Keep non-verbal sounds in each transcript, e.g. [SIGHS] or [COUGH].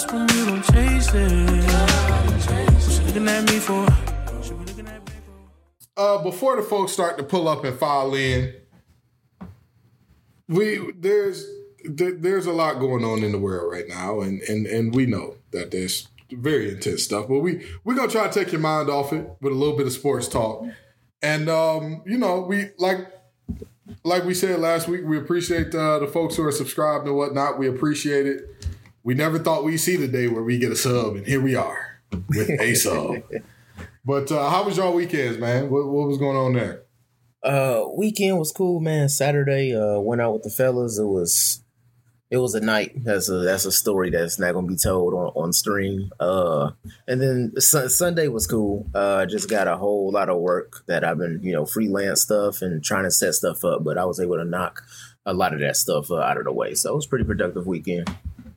lost when don't chase it. Looking at me for? uh, before the folks start to pull up and file in, we there's there, there's a lot going on in the world right now, and and and we know that there's very intense stuff. But we we're gonna try to take your mind off it with a little bit of sports talk, and um, you know we like. Like we said last week, we appreciate uh, the folks who are subscribed and whatnot. We appreciate it. We never thought we'd see the day where we get a sub, and here we are with a [LAUGHS] sub. But uh, how was your weekends, man? What, what was going on there? Uh, weekend was cool, man. Saturday, uh, went out with the fellas. It was, it was a night. That's a that's a story that's not gonna be told on on stream. Uh, and then Sun Sunday was cool. Uh, just got a whole lot of work that I've been, you know, freelance stuff and trying to set stuff up. But I was able to knock a lot of that stuff uh, out of the way. So it was pretty productive weekend.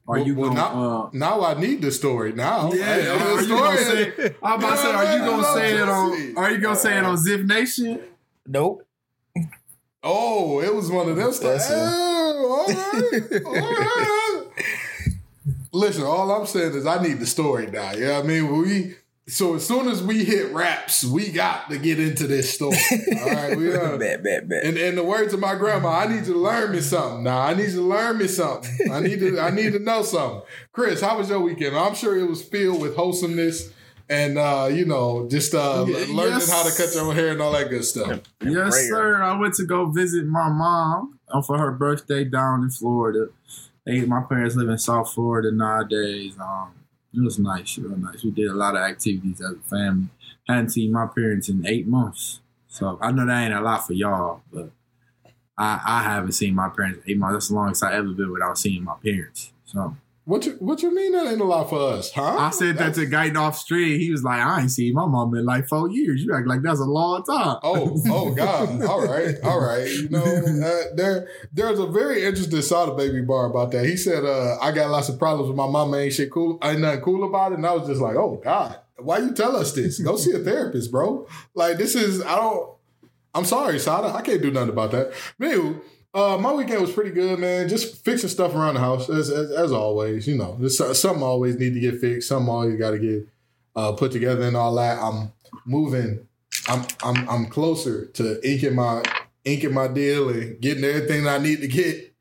Are you Well, gonna? now, uh, now I need the story now. yeah, I need the are you gonna say? I'm about to [LAUGHS] say, are you gonna say it on? Are you gonna say it on Zip Nation? Nope. Oh, it was one of them stuff. Oh, all right, all right. [LAUGHS] Listen, all I'm saying is I need the story now. You know what I mean? We so as soon as we hit raps, we got to get into this story. All right, we [LAUGHS] uh, Bet, bet, bet. in, in the words of my grandma, I need you to learn me something. Now I need you to learn me something. I need to I need to know something. Chris, how was your weekend? I'm sure it was filled with wholesomeness and uh, you know, just uh Yeah, learning yes. how to cut your own hair and all that good stuff. Yes, sir. I went to go visit my mom for her birthday down in Florida. They, my parents live in South Florida nowadays. Um, it was nice, real nice. We did a lot of activities as a family. Hadn't seen my parents in eight months, so I know that ain't a lot for y'all, but I, I haven't seen my parents in eight months. That's the longest I ever been without seeing my parents. So What you what you mean that ain't a lot for us, huh? I said that to Guy off street. He was like, "I ain't seen my mom in like four years. You act like that's a long time." Oh, oh [LAUGHS] God! All right, all right. You know, uh, there, there's a very interesting side of Baby Bar about that. He said, uh, "I got lots of problems with my mama. Ain't shit cool. Ain't nothing cool about it." And I was just like, "Oh God, why you tell us this? Go see a therapist, bro. Like this is I don't. I'm sorry, Sada. I can't do nothing about that. But anywho, uh, my weekend was pretty good, man. Just fixing stuff around the house as as, as always. You know, there's so- something always need to get fixed. Something always got to get uh, put together and all that. I'm moving. I'm I'm I'm closer to inking my inking my deal and getting everything I need to get.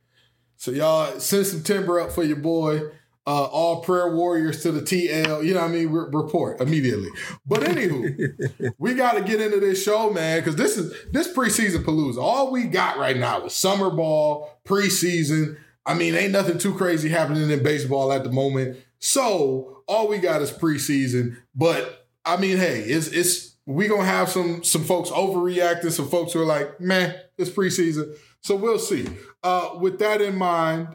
So y'all send some timber up for your boy. Uh, all prayer warriors to the TL. You know what I mean? Re- report immediately. But anywho, [LAUGHS] we got to get into this show, man, because this is this preseason palooza. All we got right now is summer ball, preseason. I mean, ain't nothing too crazy happening in baseball at the moment. So all we got is preseason. But I mean, hey, it's it's we gonna have some some folks overreacting, some folks who are like, man, it's preseason. So we'll see. Uh, with that in mind,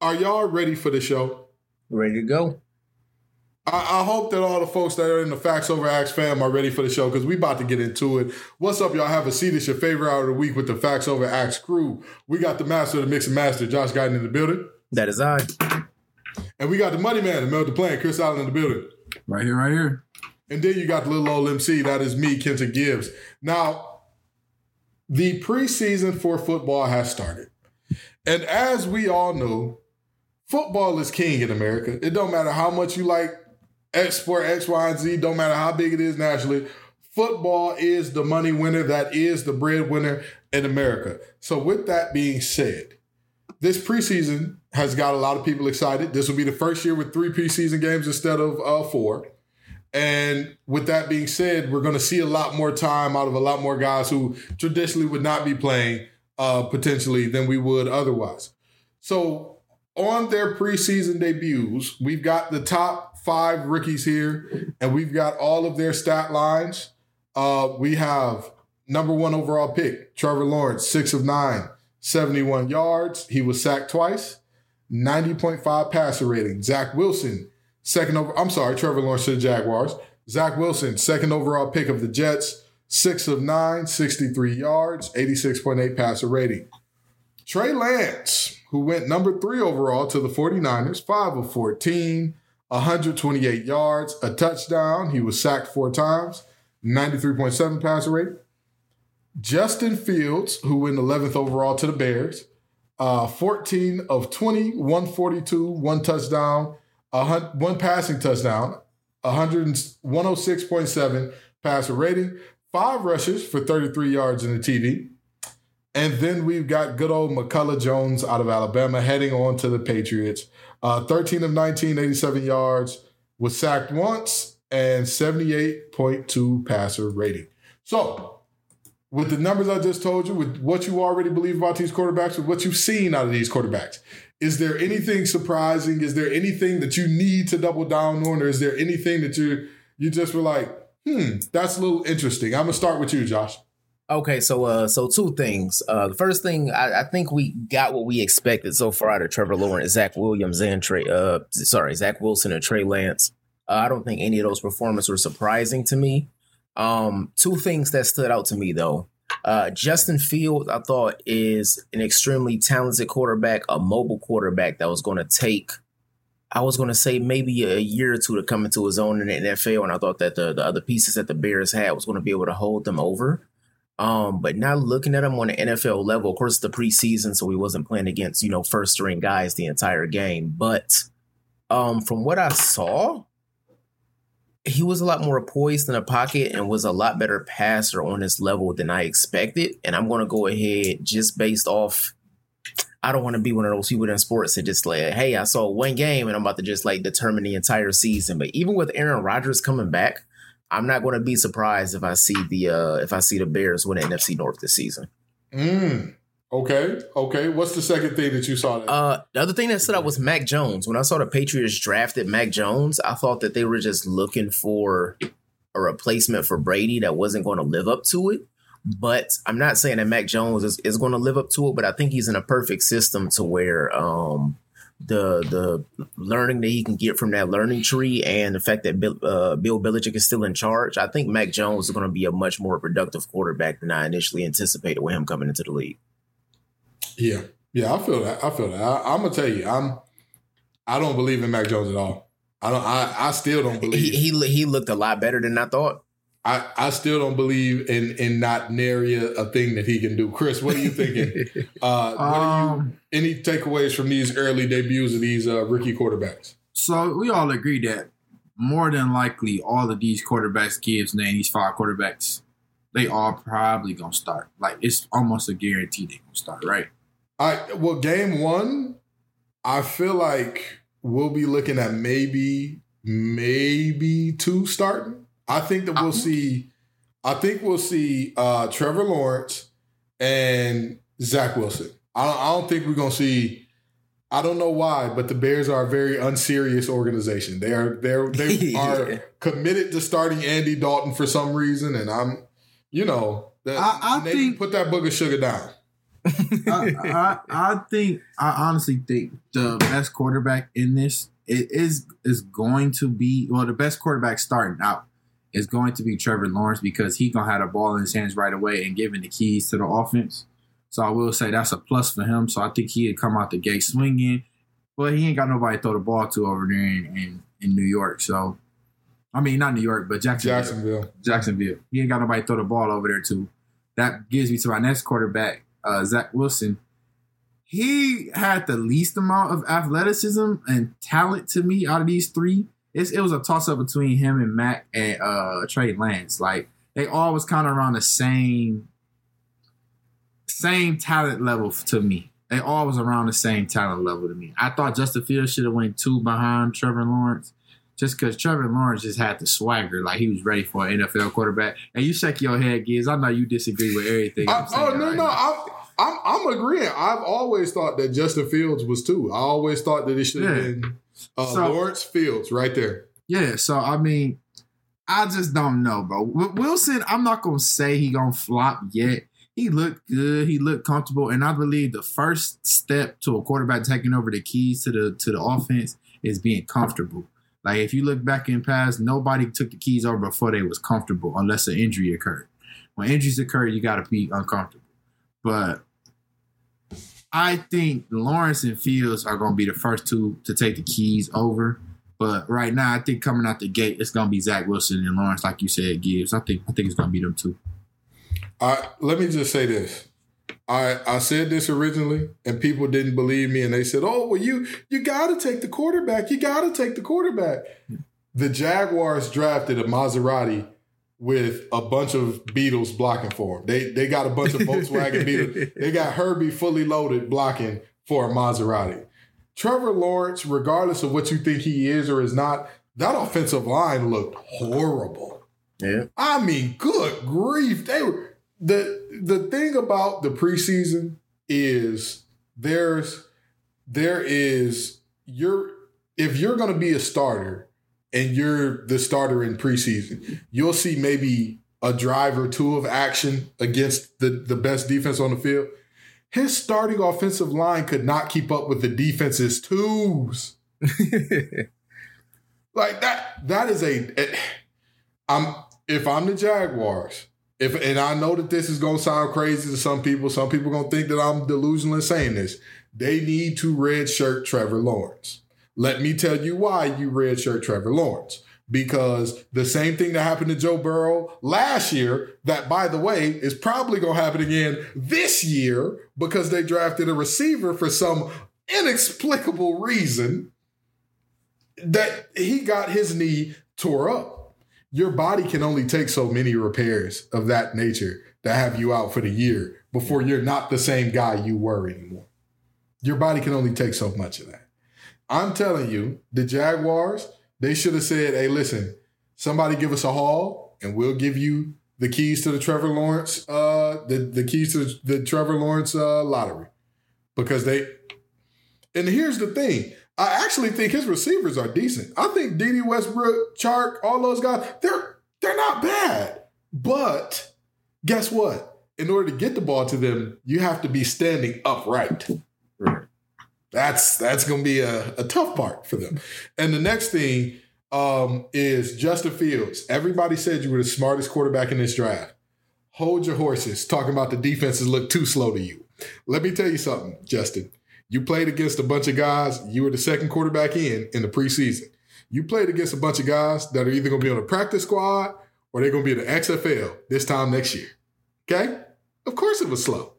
are y'all ready for the show? Ready to go? I, I hope that all the folks that are in the Facts Over Acts fam are ready for the show because we about to get into it. What's up, y'all? Have a seat. It's your favorite hour of the week with the Facts Over Acts crew. We got the master of the mix and master, Josh Guyton in the building. That is I. And we got the money man, the Mel the Plan, Chris Allen in the building. Right here, right here. And then you got the little old MC, that is me, Kenton Gibbs. Now, the preseason for football has started. And as we all know, football is king in America. It don't matter how much you like X sport, X, Y, and Z, don't matter how big it is nationally. Football is the money winner, that is the breadwinner in America. So, with that being said, this preseason has got a lot of people excited. This will be the first year with three preseason games instead of uh, four. And with that being said, we're going to see a lot more time out of a lot more guys who traditionally would not be playing uh, potentially than we would otherwise. So, on their preseason debuts, we've got the top five rookies here, and we've got all of their stat lines. Uh, we have number one overall pick, Trevor Lawrence, six of nine, 71 yards. He was sacked twice, 90.5 passer rating. Zach Wilson, second over, I'm sorry, Trevor Lawrence to the Jaguars. Zach Wilson, second overall pick of the Jets, six of nine, 63 yards, 86.8 passer rating. Trey Lance, who went number three overall to the 49ers, five of 14, 128 yards, a touchdown. He was sacked four times, 93.7 passer rating. Justin Fields, who went 11th overall to the Bears, uh, 14 of 20, 142, one touchdown, one passing touchdown, 100, 106.7 passer rating, five rushes for 33 yards in the TD. And then we've got good old McCorkle Jones out of Alabama heading on to the Patriots. Uh, 13 of 19, 87 yards, was sacked once, and 78.2 passer rating. So, with the numbers I just told you, with what you already believe about these quarterbacks, with what you've seen out of these quarterbacks, is there anything surprising? Is there anything that you need to double down on, or is there anything that you you just were like, hmm, that's a little interesting? I'm gonna start with you, Josh. Okay, so uh, so two things. Uh, the first thing, I, I think we got what we expected so far out of Trevor Lawrence, Zach Williams, and Trey. Uh, sorry, Zach Wilson and Trey Lance. Uh, I don't think any of those performances were surprising to me. Um, two things that stood out to me though. Uh, Justin Fields, I thought, is an extremely talented quarterback, a mobile quarterback that was going to take, I was going to say maybe a year or two to come into his own in the NFL. And I thought that the, the other pieces that the Bears had was going to be able to hold them over. Um, but now looking at him on the NFL level, of course, the preseason, so he wasn't playing against, you know, first string guys the entire game. But um, from what I saw, he was a lot more poised in the pocket and was a lot better passer on this level than I expected. And I'm going to go ahead just based off. I don't want to be one of those people in sports that just like, hey, I saw one game and I'm about to just like determine the entire season. But even with Aaron Rodgers coming back, I'm not going to be surprised if I see the uh if I see the Bears win the NFC North this season. Mm. Okay. Okay. What's the second thing that you saw? Uh, the other thing that stood out was Mac Jones. When I saw the Patriots drafted Mac Jones, I thought that they were just looking for a replacement for Brady that wasn't going to live up to it. But I'm not saying that Mac Jones is, is going to live up to it, but I think he's in a perfect system to where um, the the learning that he can get from that learning tree and the fact that Bill, uh, Bill Belichick is still in charge, I think Mac Jones is going to be a much more productive quarterback than I initially anticipated with him coming into the league. Yeah, yeah, I feel that. I feel that. I, am gonna tell you, I'm. I don't believe in Mac Jones at all. I don't. I, I still don't believe. He, he he looked a lot better than I thought. I, I still don't believe in in not nary a, a thing that he can do. Chris, what are you thinking? [LAUGHS] uh, what are you, Um, any takeaways from these early debuts of these uh, rookie quarterbacks? So we all agree that more than likely all of these quarterbacks Gibbs name these five quarterbacks, they all probably gonna start. Like it's almost a guarantee they gonna start, right? I well, game one, I feel like we'll be looking at maybe maybe two starting. I think that we'll Uh-huh. see. I think we'll see uh, Trevor Lawrence and Zach Wilson. I don't, I don't think we're gonna see. I don't know why, but the Bears are a very unserious organization. They are they're, [LAUGHS] they Yeah. are committed to starting Andy Dalton for some reason, and I'm, you know, that, I- I they think- put that book of sugar down. [LAUGHS] I, I I think I honestly think the best quarterback in this it is is going to be well the best quarterback starting out is going to be Trevor Lawrence because he gonna have the ball in his hands right away and giving the keys to the offense. So I will say that's a plus for him. So I think he'd come out the gate swinging, but he ain't got nobody to throw the ball to over there in, in, in New York. So I mean not New York, but Jacksonville. Jacksonville. Jacksonville. He ain't got nobody to throw the ball over there to. That gives me to my next quarterback, uh, Zach Wilson. He had the least amount of athleticism and talent to me out of these three. It's, it was a toss up between him and Mac and uh, Trey Lance. Like they all was kind of around the same same talent level to me. They all was around the same talent level to me. I thought Justin Fields should have went two behind Trevor Lawrence just because Trevor Lawrence just had the swagger, like he was ready for an NFL quarterback. And you shake your head, Gibbs. I know you disagree with everything. I, I'm oh no, right no. I'm, I'm I'm agreeing. I've always thought that Justin Fields was too. I always thought that it should have Yeah. been uh, So- Lawrence Fields right there. Yeah, so I mean, I just don't know, bro. Wilson, I'm not gonna say he gonna flop yet. He looked good. He looked comfortable, and I believe the first step to a quarterback taking over the keys to the to the offense is being comfortable. Like if you look back in past, nobody took the keys over before they was comfortable, unless an injury occurred. When injuries occur, you got to be uncomfortable. But I think Lawrence and Fields are going to be the first two to take the keys over. But right now, I think coming out the gate, it's going to be Zach Wilson and Lawrence, like you said, Gibbs. I think I think it's going to be them two. I, let me just say this: I I said this originally, and people didn't believe me, and they said, "Oh, well, you you got to take the quarterback. You got to take the quarterback." The Jaguars drafted a Maserati with a bunch of Beetles blocking for him. They they got a bunch of Volkswagen [LAUGHS] Beetles. They got Herbie fully loaded blocking for a Maserati. Trevor Lawrence, regardless of what you think he is or is not, that offensive line looked horrible. Yeah. I mean, good grief. They were the the thing about the preseason is there's there is you're if you're gonna be a starter and you're the starter in preseason, you'll see maybe a drive or two of action against the, the best defense on the field. His starting offensive line could not keep up with the defense's twos. [LAUGHS] Like that that is a eh, I'm if I'm the Jaguars, if and I know that this is gonna sound crazy to some people, some people gonna think that I'm delusional in saying this. They need to redshirt Trevor Lawrence. Let me tell you why you redshirt Trevor Lawrence. Because the same thing that happened to Joe Burrow last year, that by the way, is probably gonna happen again this year because they drafted a receiver for some inexplicable reason that he got his knee tore up. Your body can only take so many repairs of that nature to have you out for the year before you're not the same guy you were anymore. Your body can only take so much of that. I'm telling you, the Jaguars, they should have said, hey, listen, somebody give us a haul and we'll give you the keys to the Trevor Lawrence, uh, the, the keys to the Trevor Lawrence uh, lottery. Because they, and here's the thing. I actually think his receivers are decent. I think Dede Westbrook, Chark, all those guys, they're they're not bad. But guess what? In order to get the ball to them, you have to be standing upright. That's that's gonna be a, a tough part for them. And the next thing um, is Justin Fields. Everybody said you were the smartest quarterback in this draft. Hold your horses, talking about the defenses look too slow to you. Let me tell you something, Justin. You played against a bunch of guys. You were the second quarterback in in the preseason. You played against a bunch of guys that are either going to be on the practice squad or they're going to be in the XFL this time next year. Okay? Of course it was slow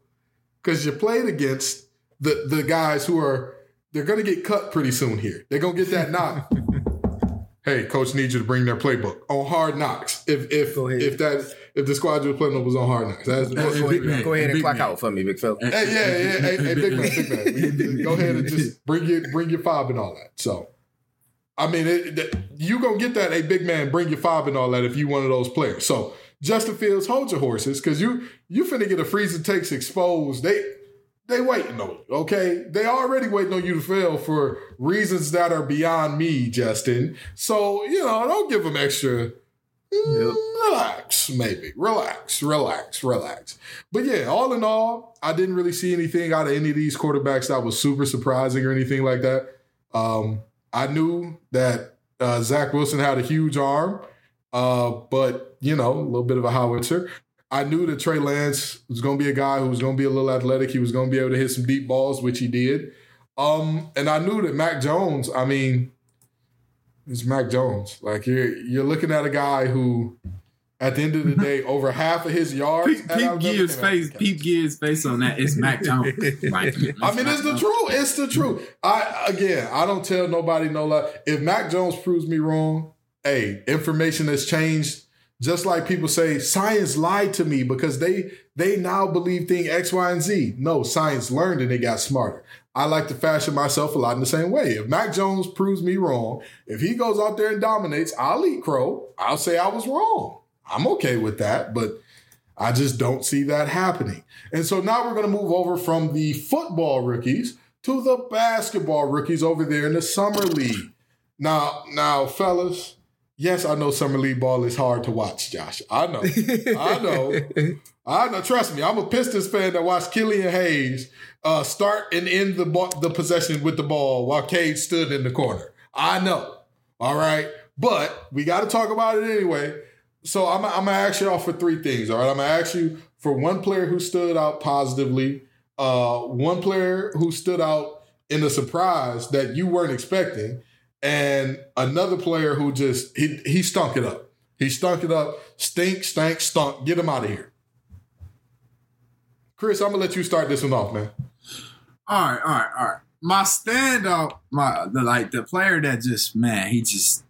because you played against the the guys who are they're going to get cut pretty soon here. They're going to get that knock. [LAUGHS] hey, coach needs you to bring their playbook on hard knocks. If if if that if the squad you were playing on was on hard knocks, that's, that's hey, what man. Go ahead and Big clock man. out for me, big fella. Hey, yeah, yeah, hey, hey, big man, [LAUGHS] big man. Go ahead and just bring your bring your fob and all that. So, I mean, it, it- you gonna get that, hey, big man, bring your fob and all that if you one of those players. So, Justin Fields, hold your horses because you you finna get a freezing takes exposed. They they waiting on you, okay? They already waiting on you to fail for reasons that are beyond me, Justin. So you know, don't give them extra. Mm, Relax, maybe. Relax, relax, relax. But yeah, all in all, I didn't really see anything out of any of these quarterbacks that was super surprising or anything like that. Um, I knew that uh, Zach Wilson had a huge arm, uh, but you know, a little bit of a howitzer. I knew that Trey Lance was going to be a guy who was going to be a little athletic. He was going to be able to hit some deep balls, which he did. Um, and I knew that Mac Jones. I mean, it's Mac Jones. Like you're you're looking at a guy who, at the end of the [LAUGHS] day, over half of his yards. Peep, peep Alabama Gibbs' came out face. Peep Gibbs' face on that. It's Mac Jones. [LAUGHS] Like, I mean, it's the truth. It's the truth. I again, I don't tell nobody no lie. If Mac Jones proves me wrong, hey, information has changed. Just like people say, science lied to me because they they now believe thing X, Y, and Z. No, science learned and they got smarter. I like to fashion myself a lot in the same way. If Mac Jones proves me wrong, if he goes out there and dominates, I'll eat crow. I'll say I was wrong. I'm okay with that, but I just don't see that happening. And so now we're going to move over from the football rookies to the basketball rookies over there in the summer league. Now, now, fellas, yes, I know summer league ball is hard to watch, Josh. I know. I know. [LAUGHS] I know. Trust me, I'm a Pistons fan that watched Killian Hayes uh, start and end the ball, the possession with the ball while Cade stood in the corner. I know. All right, but we got to talk about it anyway. So I'm, I'm gonna ask y'all for three things. All right, I'm gonna ask you for one player who stood out positively, uh, one player who stood out in a surprise that you weren't expecting, and another player who just he he stunk it up. He stunk it up. Stink, stank, stunk. Get him out of here. Chris, I'm gonna let you start this one off, man. All right, all right, all right. My standout, my the like the player that just man, he just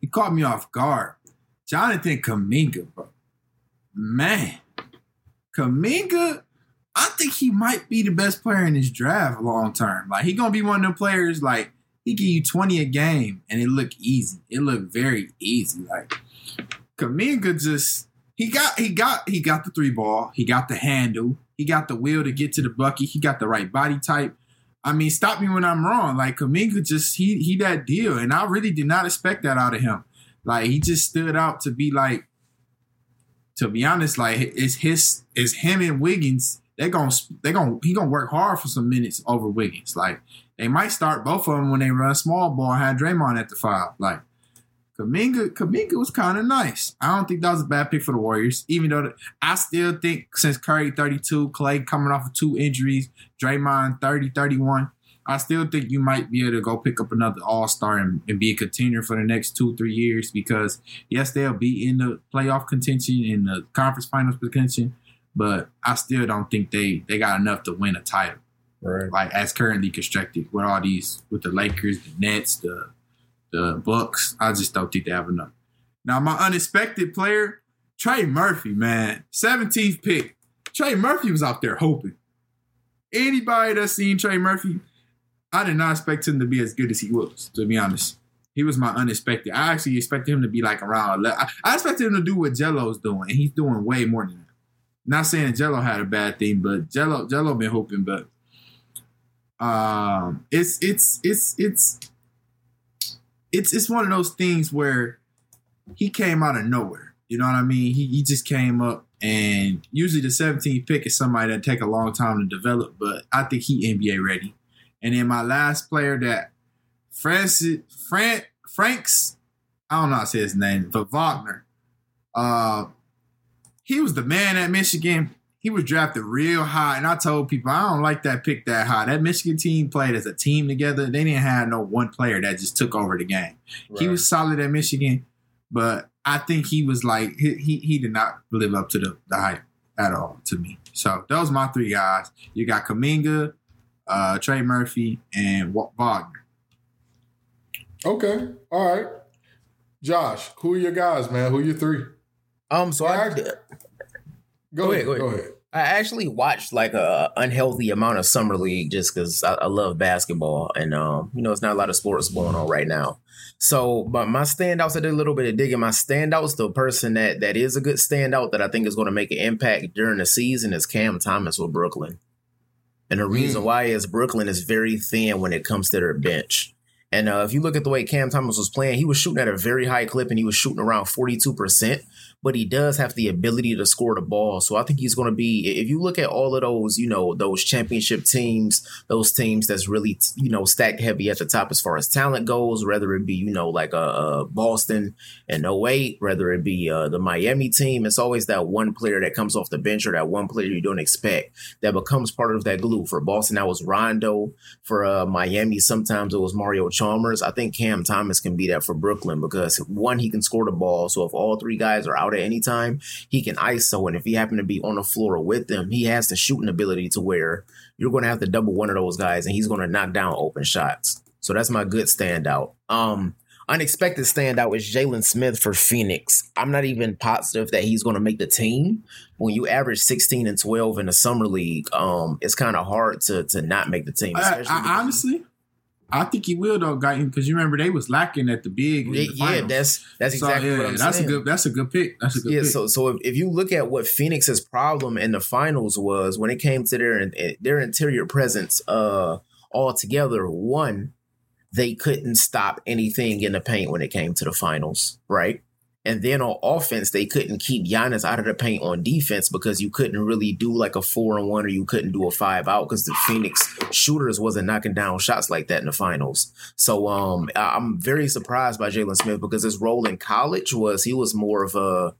he caught me off guard. Jonathan Kuminga, bro. Man, Kuminga, I think he might be the best player in this draft long term. Like he gonna be one of them players like he give you 20 a game and it look easy. It look very easy. Like Kuminga just he got he got he got the three ball, he got the handle, he got the will to get to the bucket, he got the right body type. I mean, stop me when I'm wrong. Like Kuminga just he he that deal, and I really did not expect that out of him. Like he just stood out to be like, to be honest, like it's his it's him and Wiggins. They're gonna they're gonna he gonna work hard for some minutes over Wiggins. Like they might start both of them when they run small ball and have Draymond at the five. Like Kuminga, Kuminga was kind of nice. I don't think that was a bad pick for the Warriors, even though the, I still think since Curry 32, Clay coming off of two injuries, Draymond 30, 31, I still think you might be able to go pick up another All Star and, and, be a contender for the next two, three years because, yes, they'll be in the playoff contention, in the conference finals contention, but I still don't think they, they got enough to win a title. Right. Like, as currently constructed with all these, with the Lakers, the Nets, the the Bucks. I just don't think they have enough. Now, my unexpected player, Trey Murphy, man, 17th pick. Trey Murphy was out there hoping. Anybody that's seen Trey Murphy, I did not expect him to be as good as he was, to be honest. He was my unexpected. I actually expected him to be like around 11. I expected him to do what Jello's doing, and he's doing way more than that. Not saying Jello had a bad thing, but Jello Jello been hoping, but um, it's it's it's it's it's it's one of those things where he came out of nowhere. You know what I mean? He he just came up, and usually the 17th pick is somebody that take a long time to develop, but I think he NBA ready. And then my last player that Francis Frank Franks, I don't know how to say his name, but Wagner. Uh, he was the man at Michigan. He was drafted real high, and I told people I don't like that pick that high. That Michigan team played as a team together. They didn't have no one player that just took over the game. Right. He was solid at Michigan, but I think he was like he he, he did not live up to the, the hype at all to me. So those are my three guys. You got Kuminga, uh, Trey Murphy, and Wagner. Okay, all right. Josh, who are your guys, man? Who are your three? Um, so I, Go, go, ahead, go, ahead, go ahead. I actually watched like a unhealthy amount of summer league just because I, I, love basketball and um, you know it's not a lot of sports going on right now. So, but my standouts, I did a little bit of digging. My standouts, the person that that is a good standout that I think is going to make an impact during the season is Cam Thomas with Brooklyn. And the reason mm. why is Brooklyn is very thin when it comes to their bench. And uh, if you look at the way Cam Thomas was playing, he was shooting at a very high clip and he was shooting around 42% but he does have the ability to score the ball. So I think he's going to be, if you look at all of those, you know, those championship teams, those teams that's really, you know, stacked heavy at the top as far as talent goes, whether it be, you know, like a, uh, uh, Boston and 08, whether it be uh, the Miami team, it's always that one player that comes off the bench or that one player you don't expect that becomes part of that glue. For Boston, that was Rondo. For uh, Miami, sometimes it was Mario Chalmers. I think Cam Thomas can be that for Brooklyn because one, he can score the ball. So if all three guys are out at any time, he can ISO. And if he happen to be on the floor with them, he has the shooting ability to where you're going to have to double one of those guys and he's going to knock down open shots. So that's my good standout. Um, unexpected standout is Jalen Smith for Phoenix. I'm not even positive that he's going to make the team. When you average 16 and 12 in the summer league, um, it's kind of hard to to not make the team. I, I, honestly, I think he will though, guy, because you remember they was lacking at the big. The yeah, that's that's exactly so, yeah, what I'm that's saying. a good that's a good pick. That's a good yeah. Pick. So so if, if you look at what Phoenix's problem in the finals was when it came to their their interior presence, uh, altogether, one, they couldn't stop anything in the paint when it came to the finals, right? And then on offense, they couldn't keep Giannis out of the paint on defense because you couldn't really do like a four and one or you couldn't do a five out because the Phoenix shooters wasn't knocking down shots like that in the finals. So um, I'm very surprised by Jalen Smith because his role in college was he was more of a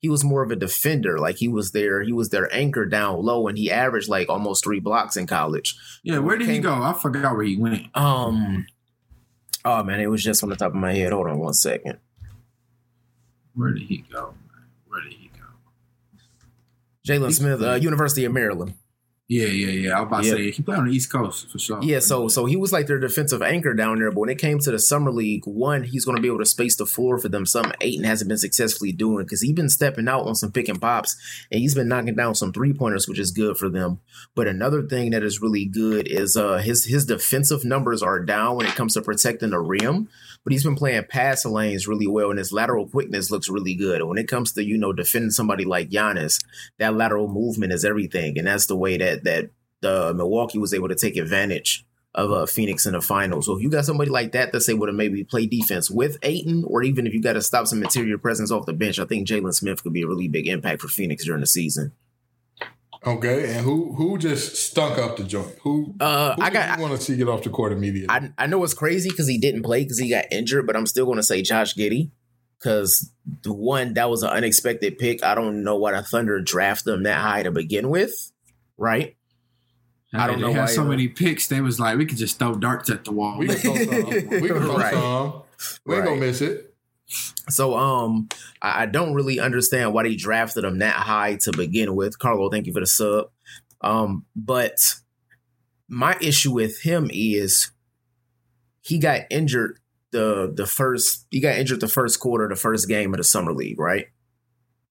he was more of a defender. Like he was there, he was their anchor down low, and he averaged like almost three blocks in college. Yeah, where did came, he go? I forgot where he went. Um, oh man, it was just on the top of my head. Hold on one second. Where did he go? Where did he go? Jalen Smith, uh, University of Maryland. Yeah, yeah, yeah. I was about Yeah. to say he played on the East Coast for sure. Yeah, so so he was like their defensive anchor down there. But when it came to the summer league, one, he's going to be able to space the floor for them. Something Ayton hasn't been successfully doing because he's been stepping out on some pick and pops, and he's been knocking down some three pointers, which is good for them. But another thing that is really good is uh his his defensive numbers are down when it comes to protecting the rim. But he's been playing pass lanes really well, and his lateral quickness looks really good. When it comes to you know defending somebody like Giannis, that lateral movement is everything, and that's the way that that the Milwaukee was able to take advantage of uh, Phoenix in the finals. So if you got somebody like that that's able to maybe play defense with Ayton, or even if you got to stop some interior presence off the bench, I think Jalen Smith could be a really big impact for Phoenix during the season. Okay, and who who just stunk up the joint? Who, Uh, who I got. want to see get off the court immediately? I, I know it's crazy because he didn't play because he got injured, but I'm still going to say Josh Giddey because the one that was an unexpected pick. I don't know why the Thunder drafted him that high to begin with, right? I don't they know had why, so many picks. They was like, we could just throw darts at the wall. we can throw some. We can [LAUGHS] throw Right. some. We ain't Right. gonna miss it. So um I, I don't really understand why they drafted him that high to begin with. Carlo, thank you for the sub. Um, but my issue with him is he got injured the the first he got injured the first quarter, the first game of the summer league, right?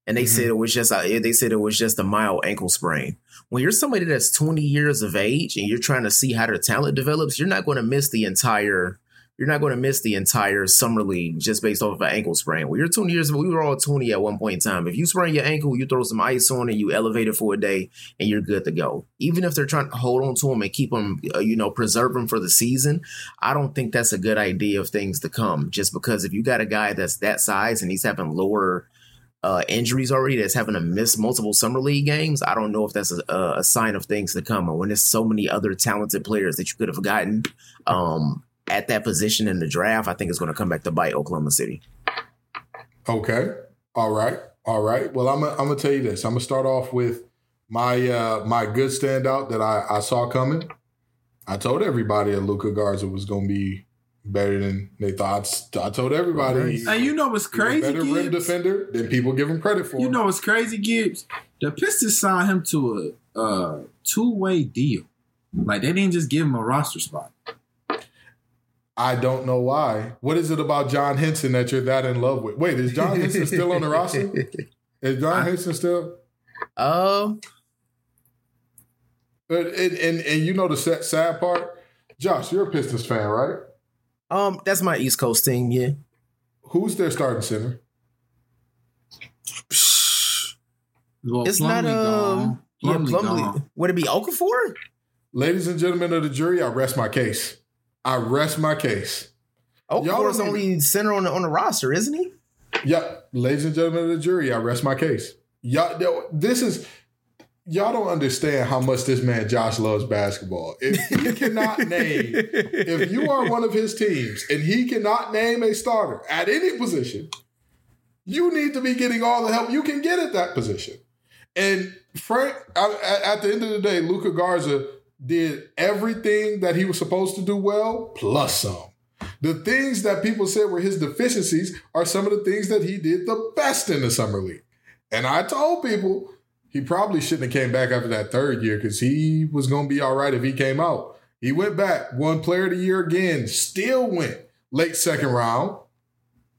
And they Mhm. said it was just a, they said it was just a mild ankle sprain. When you're somebody that's 20 years of age and you're trying to see how their talent develops, you're not going to miss the entire you're not going to miss the entire summer league just based off of an ankle sprain. When you're 20 years old, we were all 20 at one point in time. If you sprain your ankle, you throw some ice on it, you elevate it for a day, and you're good to go. Even if they're trying to hold on to him and keep him, uh, you know, preserve him for the season, I don't think that's a good idea of things to come. Just because if you got a guy that's that size and he's having lower uh, injuries already, that's having to miss multiple summer league games, I don't know if that's a, a sign of things to come. And when there's so many other talented players that you could have gotten um, at that position in the draft, I think it's going to come back to bite Oklahoma City. Okay. All right. All right. Well, I'm gonna tell you this. I'm gonna start off with my uh my good standout that I, I saw coming. I told everybody that Luka Garza was gonna be better than they thought. I told everybody he's And you know what's a crazy, better rim Gibbs? defender than people give him credit for. You know what's crazy, Gibbs? The Pistons signed him to a uh, two-way deal. Like they didn't just give him a roster spot. I don't know why. What is it about John Henson that you're that in love with? Wait, is John Henson still on the roster? [LAUGHS] Is John Henson still? Um, And, and, and, and you know the sad, sad part? Josh, you're a Pistons fan, right? Um, that's my East Coast team. Yeah. Who's their starting center? Well, It's not Plumlee um. gone. Yeah, Plumlee Plumlee. gone. Would it be Okafor? Ladies and gentlemen of the jury, I rest my case. I rest my case. Y'all Okafor's don't only center on the on the roster, isn't he? Yep, ladies and gentlemen of the jury, I rest my case. Y'all, this is y'all don't understand how much this man Josh loves basketball. If he [LAUGHS] cannot name, if you are one of his teams and he cannot name a starter at any position, you need to be getting all the help you can get at that position. And Frank, at the end of the day, Luka Garza did everything that he was supposed to do well, plus some. The things that people said were his deficiencies are some of the things that he did the best in the summer league. And I told people he probably shouldn't have came back after that third year because he was going to be all right if he came out. He went back, won player of the year again, still went late second round.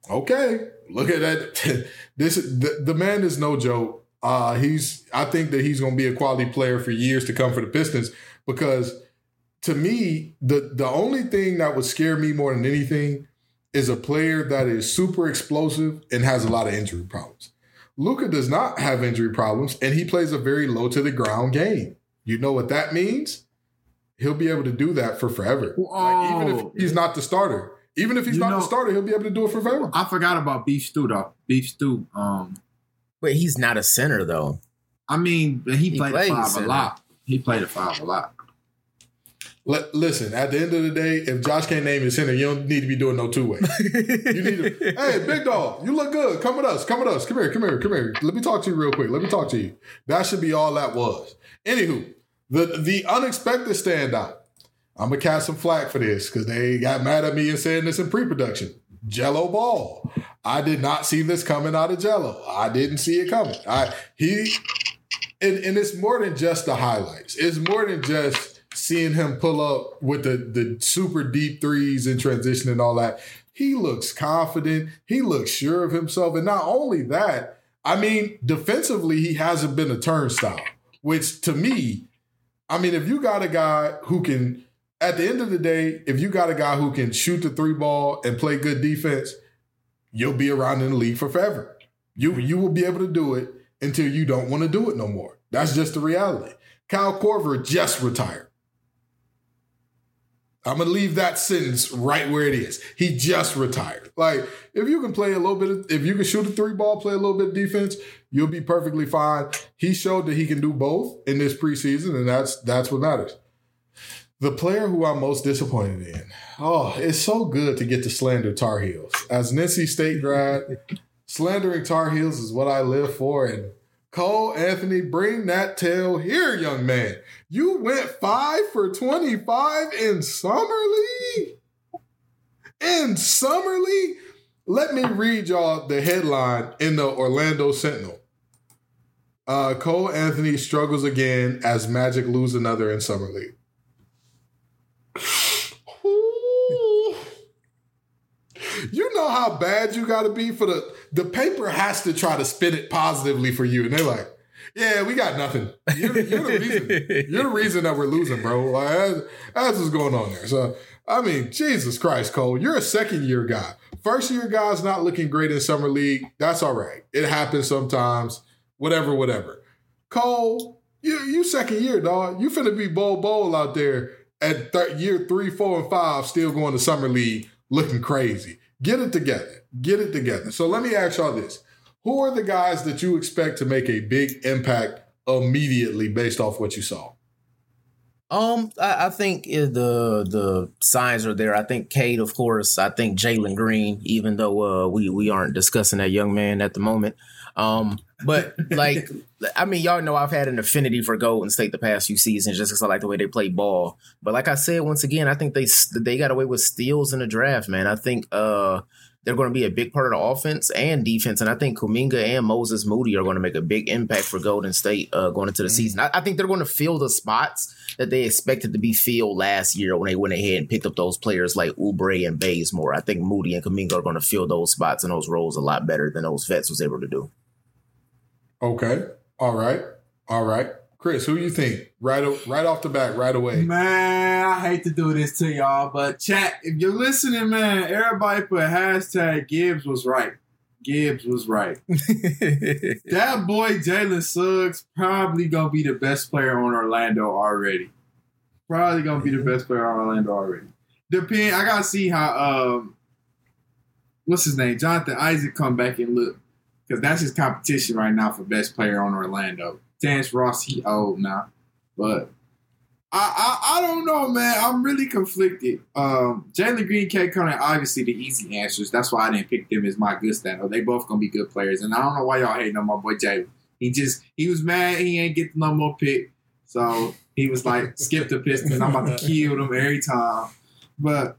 Okay, look at that. [LAUGHS] this the, the man is no joke. Uh, he's I think that he's going to be a quality player for years to come for the Pistons because to me the the only thing that would scare me more than anything is a player that is super explosive and has a lot of injury problems. Luka does not have injury problems and he plays a very low to the ground game. You know what that means? He'll be able to do that for forever. Like, even if he's not the starter. Even if he's You not know- the starter, he'll be able to do it for forever. I forgot about Beef Stew though. Beef Stew. Um, Wait, he's not a center though. I mean, he He played plays a five a lot. He played a five a lot. Listen, at the end of the day, if Josh can't name his center, you don't need to be doing no two way. [LAUGHS] You need to, hey, big dog, you look good. Come with us. Come with us. Come here. Come here. Come here. Let me talk to you real quick. Let me talk to you. That should be all that was. Anywho, the the unexpected standout. I'm gonna cast some flack for this because they got mad at me and saying this in pre-production. Jello ball. I did not see this coming out of Jello. I didn't see it coming. I he and, and it's more than just the highlights. It's more than just seeing him pull up with the, the super deep threes and transition and all that. He looks confident. He looks sure of himself. And not only that, I mean, defensively, he hasn't been a turnstile, which to me, I mean, if you got a guy who can, at the end of the day, if you got a guy who can shoot the three ball and play good defense, you'll be around in the league for forever. You you will be able to do it until you don't want to do it no more. That's just the reality. Kyle Korver just retired. I'm gonna leave that sentence right where it is. He just retired. Like, if you can play a little bit, of, if you can shoot a three ball, play a little bit of defense, you'll be perfectly fine. He showed that he can do both in this preseason, and that's that's what matters. The player who I'm most disappointed in. Oh, it's so good to get to slander Tar Heels. As an NC State grad, slandering Tar Heels is what I live for, and Cole Anthony, bring that tail here, young man. You went five for 25 in Summer League? In Summer League? Let me read y'all the headline in the Orlando Sentinel. Uh, Cole Anthony struggles again as Magic lose another in Summer League. You know how bad you got to be for the the paper has to try to spin it positively for you, and they're like, "Yeah, we got nothing. You're, you're the reason. You're the reason that we're losing, bro. Like, that's, that's what's going on there." So, I mean, Jesus Christ, Cole, you're a second year guy. First year guy's not looking great in summer league. That's all right. It happens sometimes. Whatever, whatever. Cole, you you second year, dog. You finna be bowl bowl out there at th- year three, four, and five, still going to summer league, looking crazy. Get it together. Get it together. So let me ask y'all this. Who are the guys that you expect to make a big impact immediately based off what you saw? Um, I, I think the the signs are there. I think Cade, of course. I think Jalen Green, even though uh, we we aren't discussing that young man at the moment. Um, but [LAUGHS] like, I mean, y'all know I've had an affinity for Golden State the past few seasons just because I like the way they play ball. But like I said, once again, I think they they got away with steals in the draft, man. I think uh they're going to be a big part of the offense and defense. And I think Kuminga and Moses Moody are going to make a big impact for Golden State uh, going into the mm-hmm. season. I, I, think they're going to fill the spots that they expected to be filled last year when they went ahead and picked up those players like Oubre and Bazemore. I think Moody and Kuminga are going to fill those spots and those roles a lot better than those vets was able to do. Okay. All right. All right. Chris, who you think right right off the back, right away? Man, I hate to do this to y'all, but chat, if you're listening, man, everybody put hashtag Gibbs was right. Gibbs was right. [LAUGHS] that boy Jalen Suggs probably gonna be the best player on Orlando already. Probably gonna be the best player on Orlando already. Depend. I gotta see how um, what's his name, Jonathan Isaac, come back and look because that's his competition right now for best player on Orlando. Terrence Ross, he old now, but I, I, I don't know, man. I'm really conflicted. Um, Jalen Green, Cade Cunningham, obviously the easy answers. That's why I didn't pick them as my good stand. They both gonna be good players, and I don't know why y'all hating on my boy Jalen. He just he was mad he ain't get no more pick, so he was like, [LAUGHS] skip the Pistons. I'm about to kill them every time. But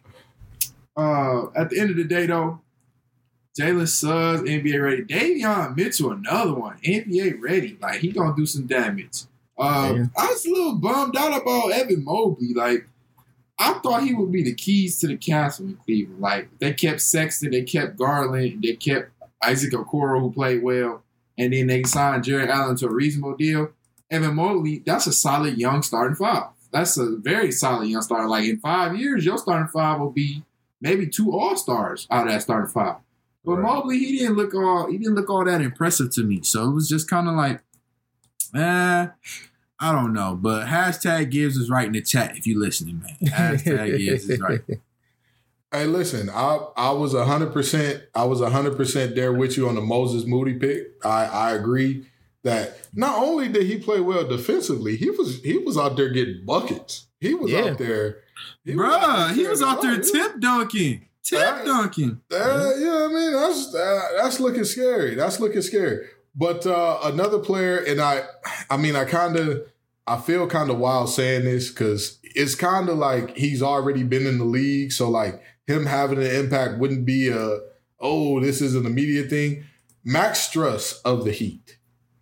uh, at the end of the day, though, Jalen Suggs, NBA ready. Davion Mitchell, another one, NBA ready. Like he gonna do some damage. Um, I was a little bummed out about Evan Mobley. Like I thought he would be the keys to the castle in Cleveland. Like they kept Sexton, they kept Garland, they kept Isaac Okoro, who played well, and then they signed Jarrett Allen to a reasonable deal. Evan Mobley, that's a solid young starting five. That's a very solid young starter. Like in five years, your starting five will be maybe two All Stars out of that starting five. But right. Mobley, he didn't look all he didn't look all that impressive to me. So it was just kind of like, eh, I don't know. But hashtag Gibbs is right in the chat if you're listening, man. [LAUGHS] Hashtag Gibbs is right. Hey, listen, I I was hundred percent I was hundred percent there with you on the Moses Moody pick. I I agree that not only did he play well defensively, he was he was out there getting buckets. He was yeah. out there, he Bruh, was out there he was out there tip dunking. Tip dunking. Uh, yeah, I mean that's uh, that's looking scary. That's looking scary. But uh, another player, and I, I mean, I kind of, I feel kind of wild saying this because it's kind of like he's already been in the league, so like him having an impact wouldn't be a, oh, this is an immediate thing. Max Strus of the Heat,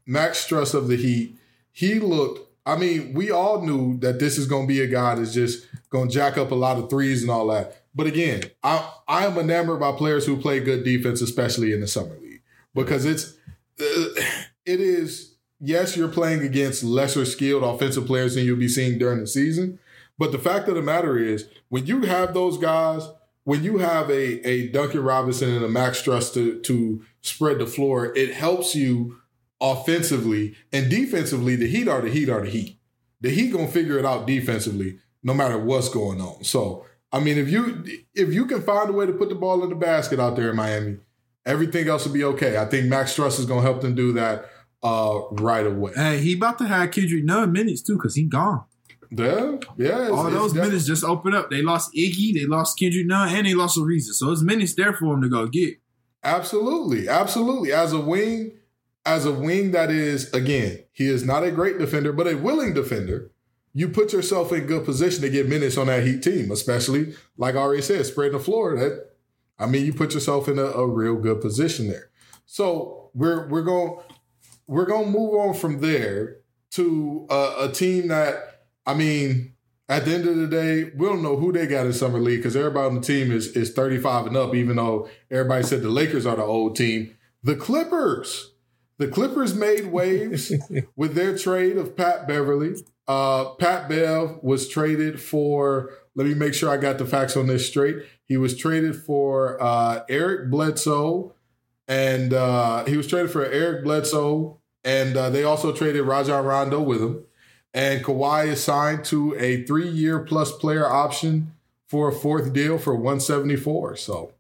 Max Strus of the Heat, he looked. I mean, we all knew that this is going to be a guy that's just going to jack up a lot of threes and all that. But again, I I am enamored by players who play good defense, especially in the summer league, because it's uh, it is yes, you're playing against lesser skilled offensive players than you'll be seeing during the season. But the fact of the matter is, when you have those guys, when you have a, a Duncan Robinson and a Max Strus to, to spread the floor, it helps you offensively and defensively. The Heat are the Heat are the Heat. The Heat gonna figure it out defensively, no matter what's going on. So, I mean, if you if you can find a way to put the ball in the basket out there in Miami, everything else will be okay. I think Max Strus is gonna help them do that uh, right away. Hey, he about to have Kendrick Nunn minutes too, cause he gone. Yeah, yeah. All those minutes just open up. They lost Iggy, they lost Kendrick Nunn, and they lost Ariza. So it's minutes there for him to go get. Absolutely, absolutely. As a wing, as a wing that is again, he is not a great defender, but a willing defender. You put yourself in good position to get minutes on that Heat team, especially like I already said, spreading the floor. That I mean, you put yourself in a, a real good position there. So we're we're going we're going to move on from there to a, a team that I mean, at the end of the day, we don't know who they got in summer league because everybody on the team is is 35 and up, even though everybody said the Lakers are the old team. The Clippers. The Clippers made waves [LAUGHS] with their trade of Pat Beverly. Uh, Pat Bev was traded for, let me make sure I got the facts on this straight. He was traded for uh, Eric Bledsoe, and uh, he was traded for Eric Bledsoe, and uh, they also traded Rajon Rondo with him. And Kawhi is signed to a three-year plus player option for a fourth deal for 174. So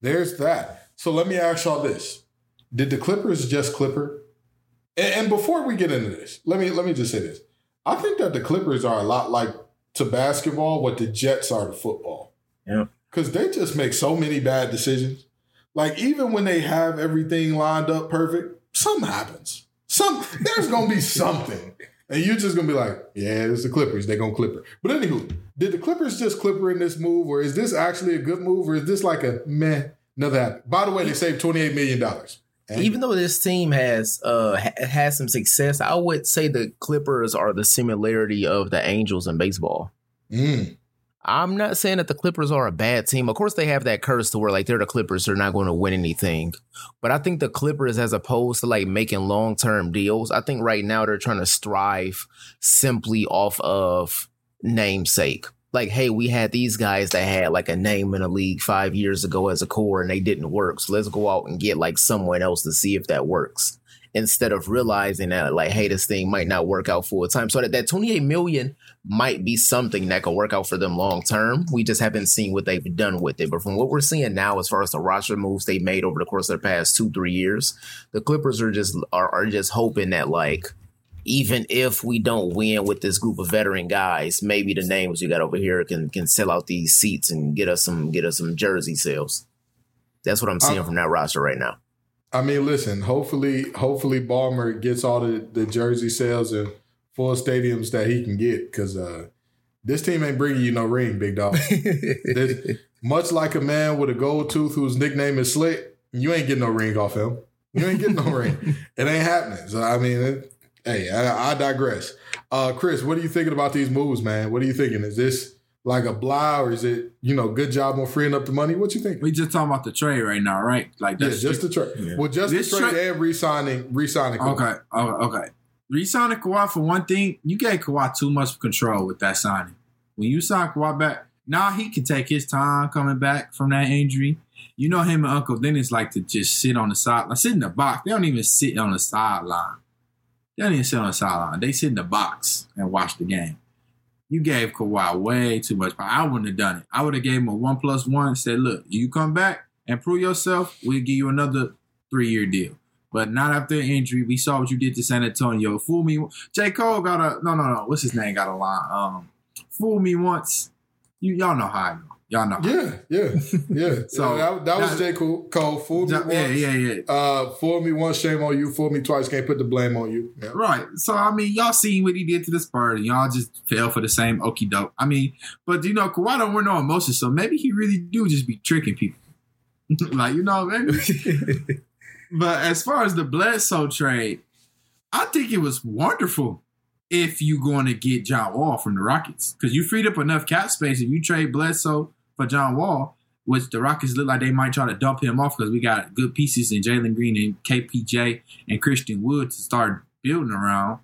there's that. So let me ask y'all this: Did the Clippers just Clipper? And, and before we get into this, let me let me just say this: I think that the Clippers are a lot like to basketball what the Jets are to football. Yeah. because they just make so many bad decisions. Like even when they have everything lined up perfect, something happens. Some there's gonna be something. And you're just gonna be like, yeah, it's the Clippers. They're gonna Clipper. But anywho, did the Clippers just Clipper in this move, or is this actually a good move, or is this like a meh? Nothing happened. By the way, they saved twenty eight million dollars. Even though this team has uh ha- has some success, I would say the Clippers are the similarity of the Angels in baseball. Mm, I'm not saying that the Clippers are a bad team. Of course, they have that curse to where like they're the Clippers, they're not going to win anything. But I think the Clippers, as opposed to like making long term deals, I think right now they're trying to strive simply off of namesake. Like, hey, we had these guys that had like a name in the league five years ago as a core and they didn't work. So let's go out and get like someone else to see if that works. Instead of realizing that, like, hey, this thing might not work out full time. So that, that 28 million might be something that could work out for them long term. We just haven't seen what they've done with it. But from what we're seeing now, as far as the roster moves they made over the course of the past two, three years, the Clippers are just are, are just hoping that like even if we don't win with this group of veteran guys, maybe the names we got over here can can sell out these seats and get us some get us some jersey sales. That's what I'm seeing Uh, from that roster right now. I mean, listen. Hopefully, hopefully Ballmer gets all the, the jersey sales and full stadiums that he can get because uh, this team ain't bringing you no ring, big dog. [LAUGHS] This- much like a man with a gold tooth whose nickname is Slick, you ain't getting no ring off him. You ain't getting no ring. [LAUGHS] It ain't happening. So I mean, it, hey, I, I digress. Uh, Chris, what are you thinking about these moves, man? What are you thinking? Is this like a blah or is it you know good job on freeing up the money? What you think? We just talking about the trade right now, right? Like Yeah, that's just the trade. Yeah. Well, just This the trade trade- and re-signing, re-signing. Kawhi. Okay, okay, Re-signing Kawhi for one thing, you gave Kawhi too much control with that signing. When you sign Kawhi back, now he can take his time coming back from that injury. You know him and Uncle Dennis like to just sit on the side, like sit in the box. They don't even sit on the sideline. They don't even sit on the sideline. They sit in the box and watch the game. You gave Kawhi way too much. I wouldn't have done it. I would have gave him a one plus one. Said, look, you come back and prove yourself. We'll give you another three year deal but not after injury. We saw what you did to San Antonio. Fool me. J. Cole got a no, no, no. What's his name? Got a line. Um, fool me once. You y'all know how I. Y'all know. Yeah, yeah, yeah. [LAUGHS] So, so that, that was J. Cole. Fool me Ja- once. Yeah, yeah, yeah. Uh, fool me once, shame on you. Fool me twice, can't put the blame on you. Yeah. Right. So I mean, y'all seen what he did to the Spurs, and y'all just fell for the same okey doke. I mean, but you know, Kawhi don't wear no emotions, so maybe he really do just be tricking people. [LAUGHS] like you know, maybe. [LAUGHS] but as far as the Bledsoe trade, I think it was wonderful. if you're going to get John Wall from the Rockets. Because you freed up enough cap space if you trade Bledsoe for John Wall, which the Rockets look like they might try to dump him off because we got good pieces in Jalen Green and KPJ and Christian Wood to start building around.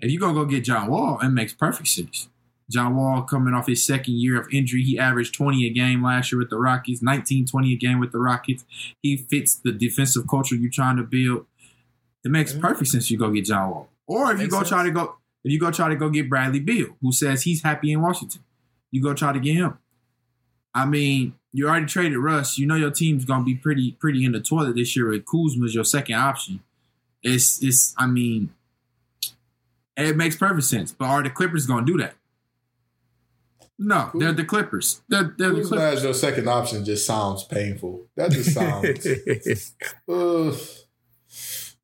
If you're going to go get John Wall, it makes perfect sense. John Wall coming off his second year of injury. He averaged 20 a game last year with the Rockets, 19, 20 a game with the Rockets. He fits the defensive culture you're trying to build. It makes perfect sense you go get John Wall. Or if you go sense. try to go if you go try to go get Bradley Beal, who says he's happy in Washington. You go try to get him. I mean, you already traded Russ. You know your team's gonna be pretty pretty in the toilet this year with Kuzma's your second option. It's it's I mean it makes perfect sense. But are the Clippers gonna do that? No, they're the Clippers. They're, they're the Clippers. as your second option just sounds painful. That just sounds. [LAUGHS] ugh.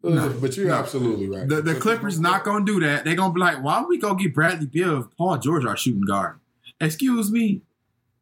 Ugh, No, but you're no. absolutely right. The, the Clippers not gonna do that. They're gonna be like, why would we go get Bradley Beal if Paul George our shooting guard? Excuse me.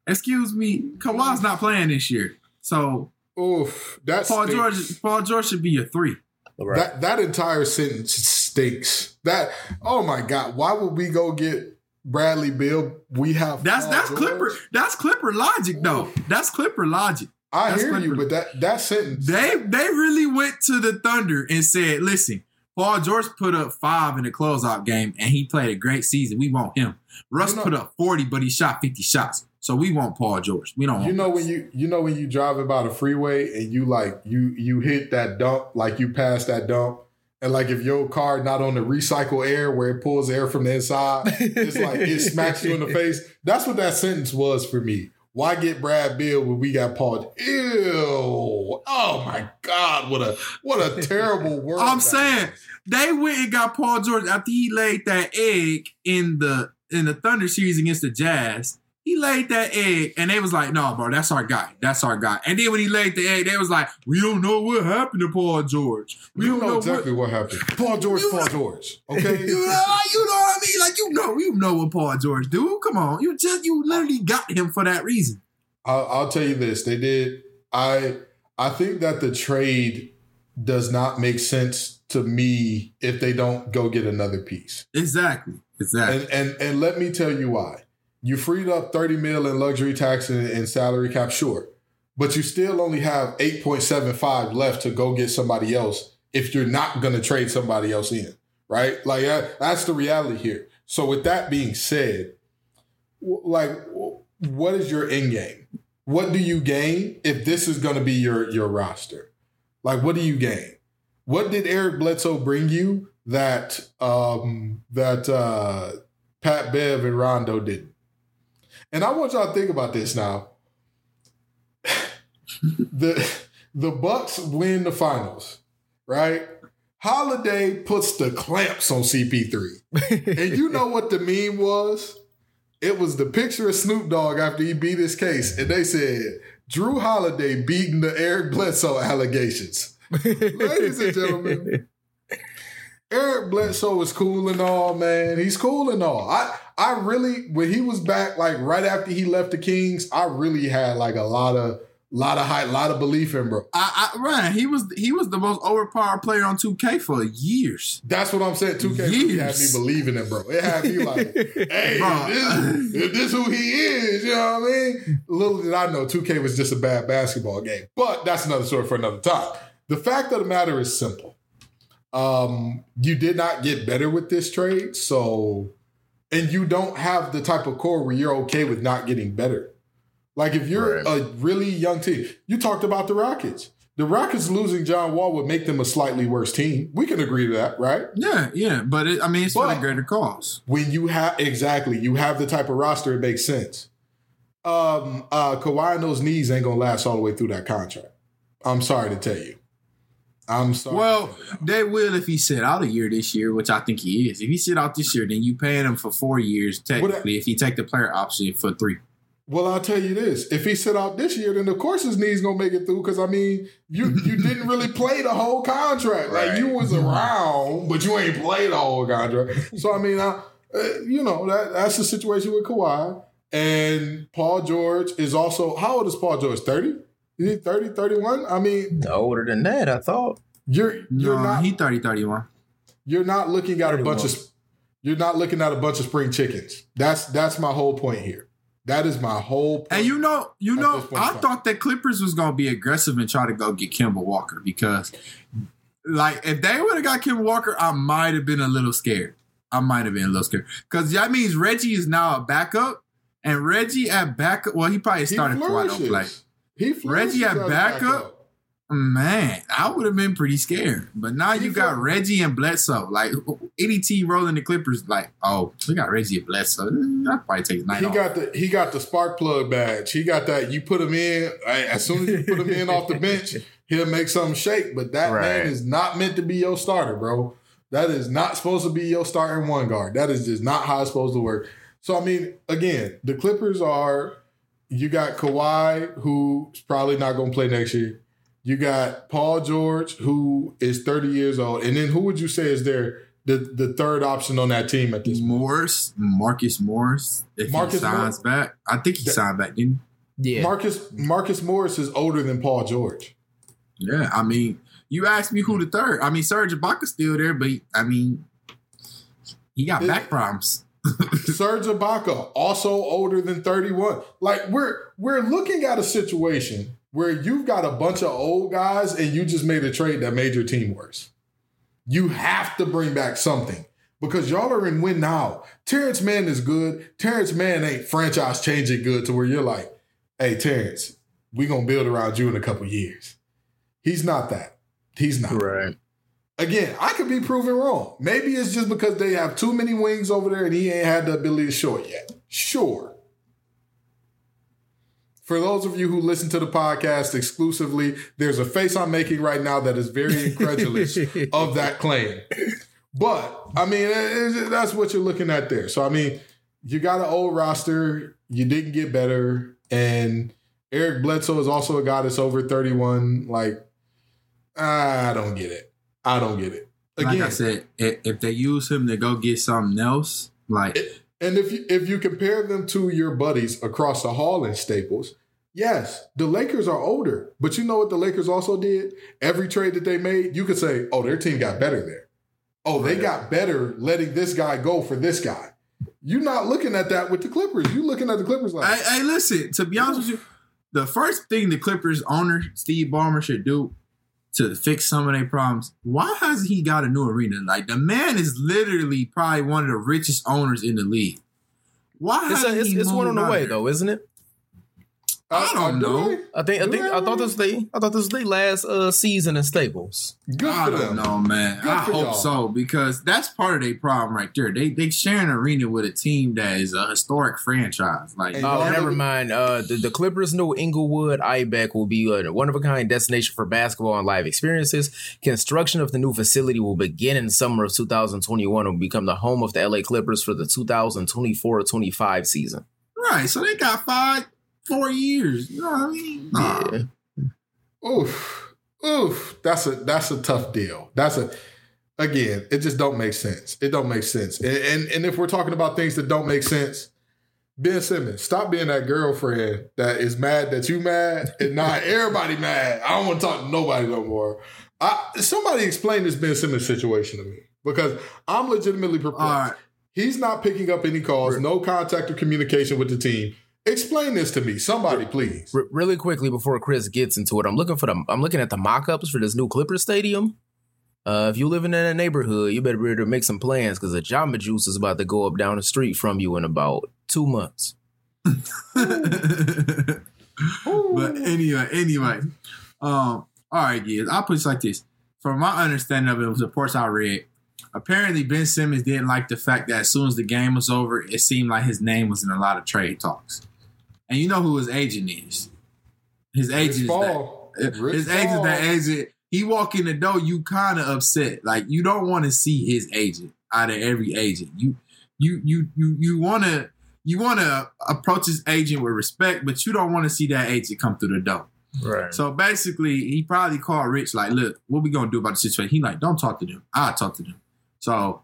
Excuse me. Kawhi's not playing this year. So Oof, that's Paul George Paul George should be a three. right. That that entire sentence stinks. That oh my god, why would we go get Bradley Bill? We have That's Paul that's George? Clipper. That's Clipper logic though. That's Clipper logic. I that's hear you, but that that sentence. They they really went to the Thunder and said, listen, Paul George put up five in the closeout game and he played a great season. We want him. Russ You know- put up 40, but he shot 50 shots. So we want Paul George. We don't you know when you you know when you driving by the freeway and you like you you hit that dump like you pass that dump and like if your car not on the recycle air where it pulls air from the inside it's like it smacks you in the [LAUGHS] face that's what that sentence was for me why get Brad Bill when we got Paul ew oh my god what a what a terrible [LAUGHS] word I'm saying is. they went and got Paul George after he laid that egg in the in the Thunder series against the Jazz. He laid that egg, and they was like, "No, bro, that's our guy. That's our guy." And then when he laid the egg, they was like, "We don't know what happened to Paul George. We you don't know, know exactly what, happened Paul George Paul know- George okay [LAUGHS] You know, you know what I mean? Like you know, you know what Paul George do. Come on, you just you literally got him for that reason. I'll, I'll tell you this: they did. I I think that the trade does not make sense to me if they don't go get another piece. Exactly, exactly. And and and let me tell you why. You freed up thirty mil in luxury tax and, and salary cap, sure, but you still only have eight point seven five left to go get somebody else if you're not going to trade somebody else in, right? Like that, that's the reality here. So with that being said, like what is your end game? What do you gain if this is going to be your your roster? Like what do you gain? What did Eric Bledsoe bring you that um that uh Pat Bev and Rondo didn't? And I want y'all to think about this now. [LAUGHS] the the Bucks win the finals, right? Holiday puts the clamps on CP3. [LAUGHS] And you know what the meme was? It was the picture of Snoop Dogg after he beat his case. And they said, Jrue Holiday beating the Eric Bledsoe allegations. [LAUGHS] Ladies and gentlemen, Eric Bledsoe is cool and all, man. He's cool and all. I I really when he was back, like right after he left the Kings, I really had like a lot of lot of high, lot of belief in bro. I, I Ryan, he was he was the most overpowered player on 2K for years. That's what I'm saying. 2K really had me believing it, bro. It had me like, [LAUGHS] hey, Bro. this, if this who he is, you know what I mean? Little did I know 2K was just a bad basketball game. But that's another story for another time. The fact of the matter is simple. Um, you did not get better with this trade, so and you don't have the type of core where you're okay with not getting better. Like if you're Right. a really young team, you talked about the Rockets. The Rockets losing John Wall would make them a slightly worse team. We can agree to that, right? Yeah, yeah, but it, I mean, it's for But- the greater cause. when you have exactly you have the type of roster it makes sense um uh Kawhi and those knees ain't gonna last all the way through that contract i'm sorry to tell you i'm sorry. Well, they will if he sit out a year this year, which I think he is. If he sit out this year, then you paying him for four years technically. if you take the player option for three, well i'll tell you this. If he sit out this year then of course his knees gonna make it through because i mean you you [LAUGHS] didn't really play the whole contract. Like you was around but you ain't played the whole contract. So i mean I, uh, you know that that's the situation with Kawhi. And paul george is also how old is paul george 30 is he 30 31 i mean Older than that, I thought. You're you're no, not he 30, 31. you're not looking at a bunch of You're not looking at a bunch of spring chickens. That's that's my whole point here. That is my whole point. And you know, you know, I thought that Clippers was gonna be aggressive and try to go get Kemba Walker because, like, if they would have got Kemba Walker, I might have been a little scared. I might have been a little scared because that means Reggie is now a backup, and Reggie at backup. Well, he probably he started before I don't play. He Reggie at as backup? Man, I would have been pretty scared. But now you got Reggie and Bledsoe. Like ADT rolling the Clippers. Like, oh, we got Reggie and Bledsoe. That probably takes night He off. got the he got the spark plug badge. He got that. You put him in as soon as you put him in off the bench, [LAUGHS] he'll make something shake. But that Right. man is not meant to be your starter, bro. That is not supposed to be your starting one guard. That is just not how it's supposed to work. So I mean, again, the Clippers are. You got Kawhi, who's probably not going to play next year. You got Paul George, who is 30 years old, and then who would you say is there the the third option on that team at this point? Morris, Marcus Morris, if Marcus he signs back. I think he That- signed back, didn't he? Yeah. Marcus Marcus Morris is older than Paul George. Yeah, I mean, you asked me who the third. I mean, Serge Ibaka's still there, but he, I mean, he got It- back problems. Serge Ibaka, also older than 31. Like we're we're looking at a situation where you've got a bunch of old guys and you just made a trade that made your team worse. You have to bring back something because y'all are in win now. Terrence Mann is good. Terrence Mann ain't franchise changing good to where you're like, hey, Terrence, we gonna build around you in a couple years. He's not that. He's not. Right. Again, I could be proven wrong. Maybe it's just because they have too many wings over there and he ain't had the ability to show it yet. Sure. For those of you who listen to the podcast exclusively, there's a face I'm making right now that is very incredulous [LAUGHS] of that claim. But I mean, that's what you're looking at there. So I mean, you got an old roster. You didn't get better, and Eric Bledsoe is also a guy that's over 31. Like, I don't get it. I don't get it. Again, like I said, if, they use him to go get something else, like And if you, if you compare them to your buddies across the hall in Staples, yes, the Lakers are older. But you know what the Lakers also did? Every trade that they made, you could say, oh, their team got better there. Oh, they got better letting this guy go for this guy. You're not looking at that with the Clippers. You're looking at the Clippers like, Hey, hey, listen. To be honest with you, the first thing the Clippers owner Steve Ballmer should do to fix some of their problems. Why hasn't he got a new arena? Like the man is literally probably one of the richest owners in the league. Why It's, a, it's, it's one on the way there? though, isn't it? I don't do know. they? I think I think I thought this was they I thought this was their last uh, season in Staples. Good I for don't them. know, man. Good I hope y'all. so because that's part of their problem right there. They they share an arena with a team that is a historic franchise. Like And Oh, y'all never mind. Uh, the, the Clippers' new Inglewood IBEC will be a one of a kind destination for basketball and live experiences. Construction of the new facility will begin in summer of 2021 and will become the home of the LA Clippers for the 2024-25 season. right, so they got five, four years. You know what I mean? Nah. Yeah. Oof, oof. That's a that's a tough deal. That's a again. It just don't make sense. It don't make sense. And and, and if we're talking about things that don't make sense, Ben Simmons, stop being that girlfriend that is mad that you mad and not [LAUGHS] everybody mad. I don't want to talk to nobody no more. I, somebody explain this Ben Simmons situation to me because I'm legitimately perplexed. Right. He's not picking up any calls, no contact or communication with the team. Explain this to me, somebody, please. R- really quickly before Chris gets into it, I'm looking for the I'm looking at the mock-ups for this new Clippers stadium. Uh, if you living in a neighborhood, you better be able to make some plans because the Jamba Juice is about to go up down the street from you in about two months. [LAUGHS] but anyway, anyway, um, all right, guys. I'll put it like this. From my understanding of it, was the reports I read. Apparently, Ben Simmons didn't like the fact that as soon as the game was over, it seemed like his name was in a lot of trade talks. And you know who his agent is? His agent is that. Paul. His agent, Paul. that agent. He walk in the door, you kind of upset. Like you don't want to see his agent out of every agent. You, you, you, you, you want to, you want to approach his agent with respect, but you don't want to see that agent come through the door. Right. So basically, he probably called Rich like, "Look, what we gonna do about the situation?" He like, "Don't talk to them. I'll talk to them." So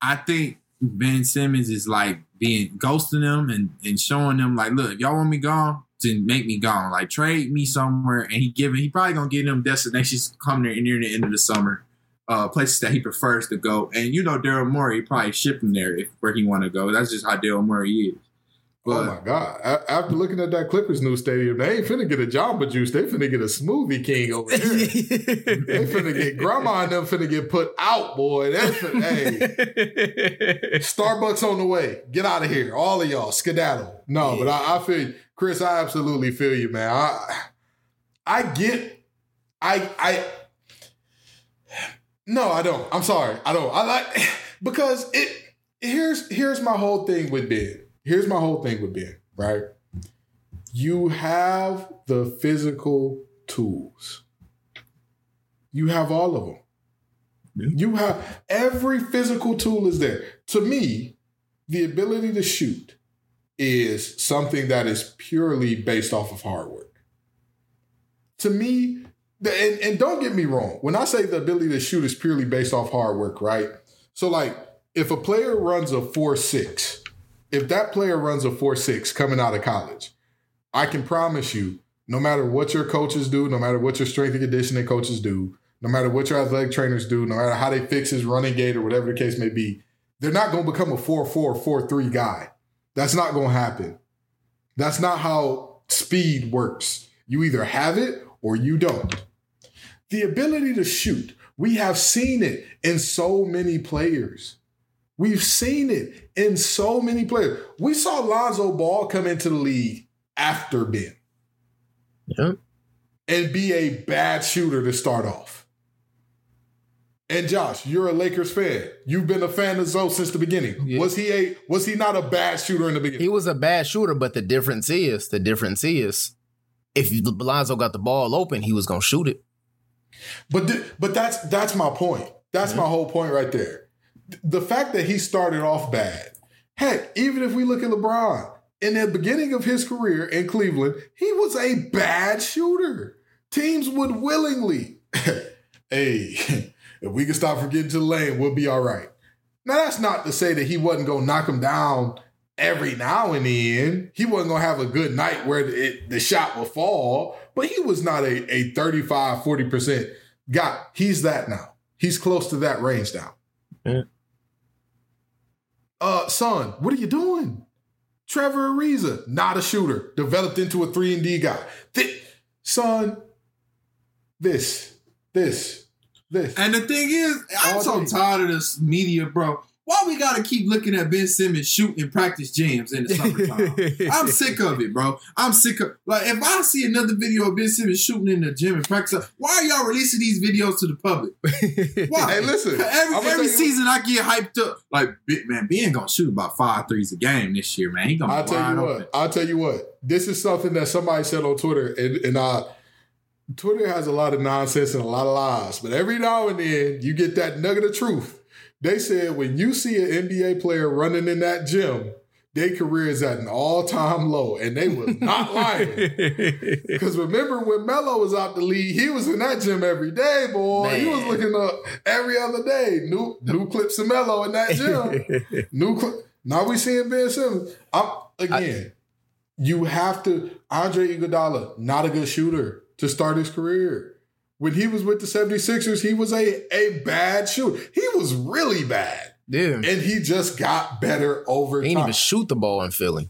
I think Ben Simmons is like being ghosting them and and showing them like, "Look, y'all want me gone, then make me gone. Like trade me somewhere." And he giving, he probably gonna give them destinations coming there near the end of the summer uh, places that he prefers to go. And you know, Daryl Morey probably ship him there if, where he want to go. That's just how Daryl Morey is. Oh my god! A- After looking at that Clippers new stadium, they ain't finna get a Jamba Juice. They finna get a Smoothie King over [LAUGHS] there. they finna get Grandma and them finna get put out, boy. That's finna, hey. [LAUGHS] Starbucks on the way. Get out of here, all of y'all. Skedaddle. No, but I, I feel you, Chris. I absolutely feel you, man. I I get. I I. No, I don't. I'm sorry. I don't. I like [SIGHS] because it. Here's here's my whole thing with Ben. Here's my whole thing with Ben. Right. You have the physical tools. You have all of them. You have every physical tool is there. To me, the ability to shoot is something that is purely based off of hard work. To me, the- and, and don't get me wrong, when I say the ability to shoot is purely based off hard work, right? So, like, if a player runs a 4 6, if that player runs a 4 6 coming out of college, I can promise you, no matter what your coaches do, no matter what your strength and conditioning coaches do, no matter what your athletic trainers do, no matter how they fix his running gait or whatever the case may be, they're not going to become a 4 4 4 3 guy. That's not going to happen. That's not how speed works. You either have it or you don't. The ability to shoot, we have seen it in so many players. We've seen it in so many players. We saw Lonzo Ball come into the league after Ben Yep. and be a bad shooter to start off. And Josh, you're a Lakers fan. You've been a fan of Zoe since the beginning. Yeah. Was he a was he not a bad shooter in the beginning? He was a bad shooter, but the difference is the difference is if Lonzo got the ball open, he was gonna shoot it. But th- but that's that's my point. That's mm-hmm. my whole point right there. Th- The fact that he started off bad. Heck, even if we look at LeBron in the beginning of his career in Cleveland, he was a bad shooter. Teams would willingly, [LAUGHS] hey, [LAUGHS] if we can stop from getting to the lane, we'll be all right. Now that's not to say that he wasn't gonna knock him down every now and then. He wasn't gonna have a good night where it, the shot would fall, but he was not a, a 35, 40% guy. He's that now. He's close to that range now. Yeah. Uh, son, what are you doing? Trevor Ariza, not a shooter, developed into a 3 and D guy. Thi- son, this, this, this. And the thing is, I'm All so day. tired of this media, bro. Why we gotta keep looking at Ben Simmons shooting practice jams in the summertime? [LAUGHS] I'm sick of it, bro. I'm sick of like if I see another video of Ben Simmons shooting in the gym and practice, why are y'all releasing these videos to the public? [LAUGHS] Why? Hey, listen, Every, every tell you- season I get hyped up. Like, "Big man, Ben gonna shoot about five threes a game this year, man. He gonna I'll tell wide you open. what. I'll tell you what. This is something that somebody said on Twitter, and, and uh, Twitter has a lot of nonsense and a lot of lies. But every now and then, you get that nugget of truth. They said when you see an NBA player running in that gym, their career is at an all-time low, and they was not [LAUGHS] lying. Because remember when Melo was out the league, he was in that gym every day, boy. He was looking up every other day. New new clips of Melo in that gym. [LAUGHS] New cl- now we seeing Ben Simmons. I'm again. you have to Andre Iguodala, not a good shooter to start his career. When he was with the 76ers, he was a, a bad shooter. He was really bad. yeah. And he just got better over time. He didn't even shoot the ball in Philly.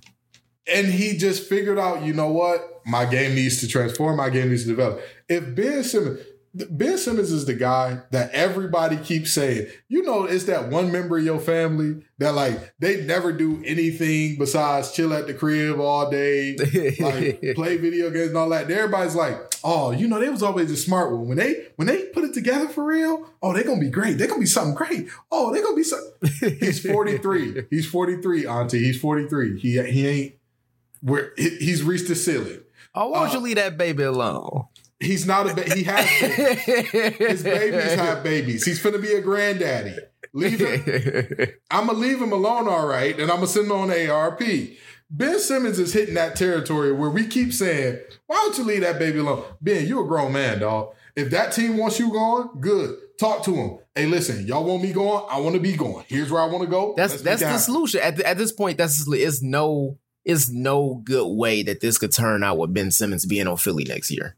and he just figured out, you know what? My game needs to transform. My game needs to develop. If Ben Simmons, Ben Simmons is the guy that everybody keeps saying, you know, it's that one member of your family that like they never do anything besides chill at the crib all day, [LAUGHS] like play video games and all that. And everybody's like, oh, you know, they was always a smart one. When they when they put it together for real, oh, they're gonna be great. They're gonna be something great. Oh, they're gonna be something. He's 43. [LAUGHS] He's 43, Auntie. He's 43. He he ain't where he- he's reached the ceiling. Oh, why don't Uh, you leave that baby alone? He's not a ba- he has babies. his babies have babies. He's finna be a granddaddy. Leave him. I'm gonna leave him alone, all right, and I'm gonna send him on ARP. Ben Simmons is hitting that territory where we keep saying, "Why don't you leave that baby alone?" Ben, you're a grown man, dog. If that team wants you gone, good. Talk to him. Hey, listen, y'all want me going? I want to be going. Here's where I want to go. That's Let's that's the solution. At, th- at this point, that's is no is no good way that this could turn out with Ben Simmons being on Philly next year.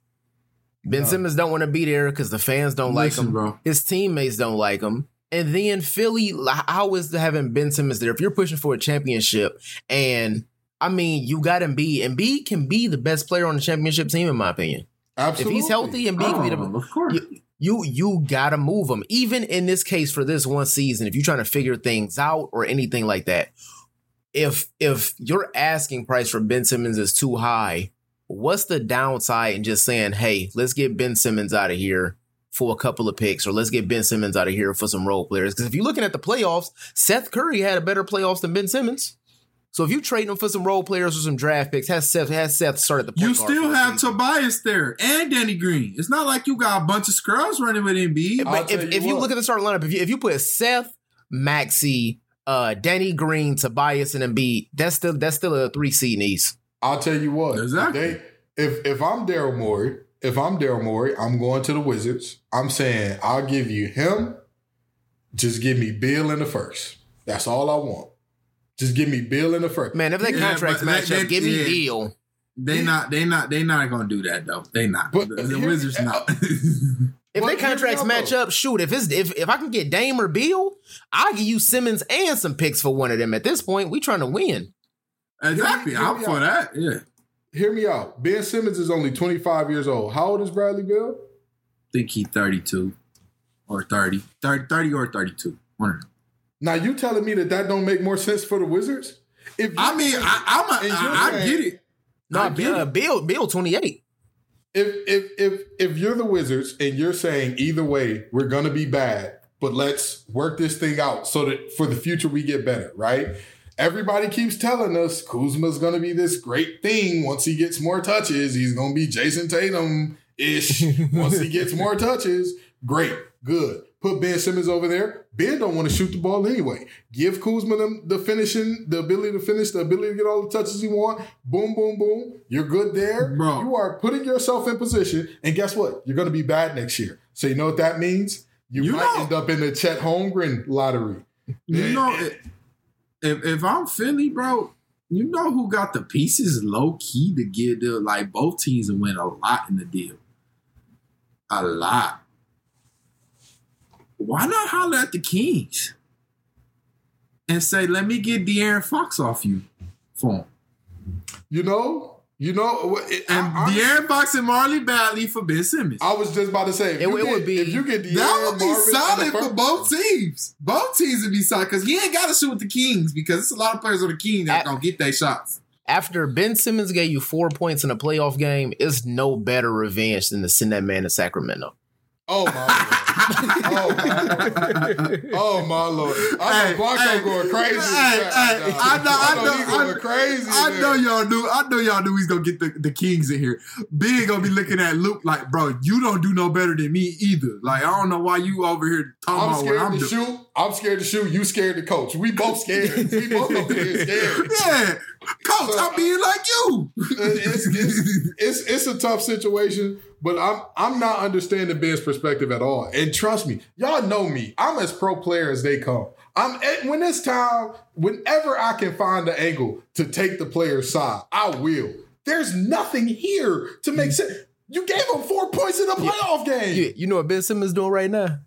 Ben No. Simmons don't want to be there because the fans don't like him. bro. His teammates don't like him. And then Philly, how is having Ben Simmons there? If you're pushing for a championship, and I mean, you got Embiid. Embiid can be the best player on the championship team, in my opinion. Absolutely. If he's healthy, and Embiid can be the best. of course. you, you you gotta move him. Even in this case for this one season, if you're trying to figure things out or anything like that, if if your asking price for Ben Simmons is too high, what's the downside in just saying, hey, let's get Ben Simmons out of here for a couple of picks, or let's get Ben Simmons out of here for some role players? Because if you're looking at the playoffs, Seth Curry had a better playoffs than Ben Simmons. So if you trade him for some role players or some draft picks, has Seth has Seth started the point You guard still have season. Tobias there and Danny Green. It's not like you got a bunch of scrubs running with Embiid. But if, you if you look at the starting lineup, if you if you put Seth, Maxey, uh, Danny Green, Tobias, and Embiid, that's still that's still a three seed in East. I'll tell you what. Exactly. They, if if I'm Daryl Morey, if I'm Daryl Morey, I'm going to the Wizards. I'm saying I'll give you him. Just give me Bill in the first. That's all I want. Just give me Bill in the first. Man, if their Yeah, contracts match up, give me yeah. deal. They not they not they not gonna do that though. They not. But the, the here- Wizards not. [LAUGHS] If But their contracts match up, shoot. If it's if if I can get Dame or Beal, I'll give you Simmons and some picks for one of them. At this point, we trying to win. Exactly. I'm for that. Yeah. Hear me out. Ben Simmons is only 25 years old. How old is Bradley Bill? think he 32 or 30. 30, 30 or 32. One of them. Now you telling me that that don't make more sense for the Wizards? If I mean, I, I'm And a, I, I saying- get it. No, Bill, it. Bill, Bill, twenty eight. if if if if you're the Wizards and you're saying either way we're gonna be bad, but let's work this thing out so that for the future we get better, right? Everybody keeps telling us Kuzma's gonna be this great thing once he gets more touches. He's gonna be Jayson Tatum ish [LAUGHS] once he gets more touches. Great, good. Put Ben Simmons over there. Ben don't want to shoot the ball anyway. Give Kuzma the, the finishing, the ability to finish, the ability to get all the touches he want. Boom, boom, boom. You're good there. Bro. You are putting yourself in position. And guess what? You're going to be bad next year. So you know what that means? You, You might know. end up in the Chet Holmgren lottery. You know, if, if I'm Philly, bro, you know who got the pieces low key to get the like both teams to win a lot in the deal. A lot. Why not holler at the Kings and say, "Let me get De'Aaron Fox off you for him." You know? You know? it- And I, I- De'Aaron Fox and Marvin Bagley for Ben Simmons. I was just about to say, if It- you it get, would be- if you get that would be Marvin in the solid first- for both teams. Both teams would be solid because he ain't got to shoot with the Kings because there's a lot of players on the Kings that I- gonna get their shots. After Ben Simmons gave you four points in a playoff game, it's no better revenge than to send that man to Sacramento. Oh my lord! [LAUGHS] Oh my lord! Oh my lord! I know Blanco hey, going crazy. hey, the hey, back, I know- I know- he going I- crazy. I know y'all knew. I know y'all knew he's gonna get the, the Kings in here. Big gonna be looking at Luke like, bro, you don't do no better than me either. Like, I don't know why you over here talking I'm about what scared I'm scared to doing. shoot. I'm scared to shoot. You scared to coach. We both scared. [LAUGHS] we both scared. Yeah, coach, So, I'm being like you. Uh, it's, it's, it's it's a tough situation, but I'm I'm not understanding Ben's perspective at all. And trust me, y'all know me. I'm as pro player as they come. I'm at- when it's time, whenever I can find the angle to take the player's side, I will. There's nothing here to make mm-hmm. sense. You gave him four points in a playoff game. You, you know what Ben Simmons doing right now?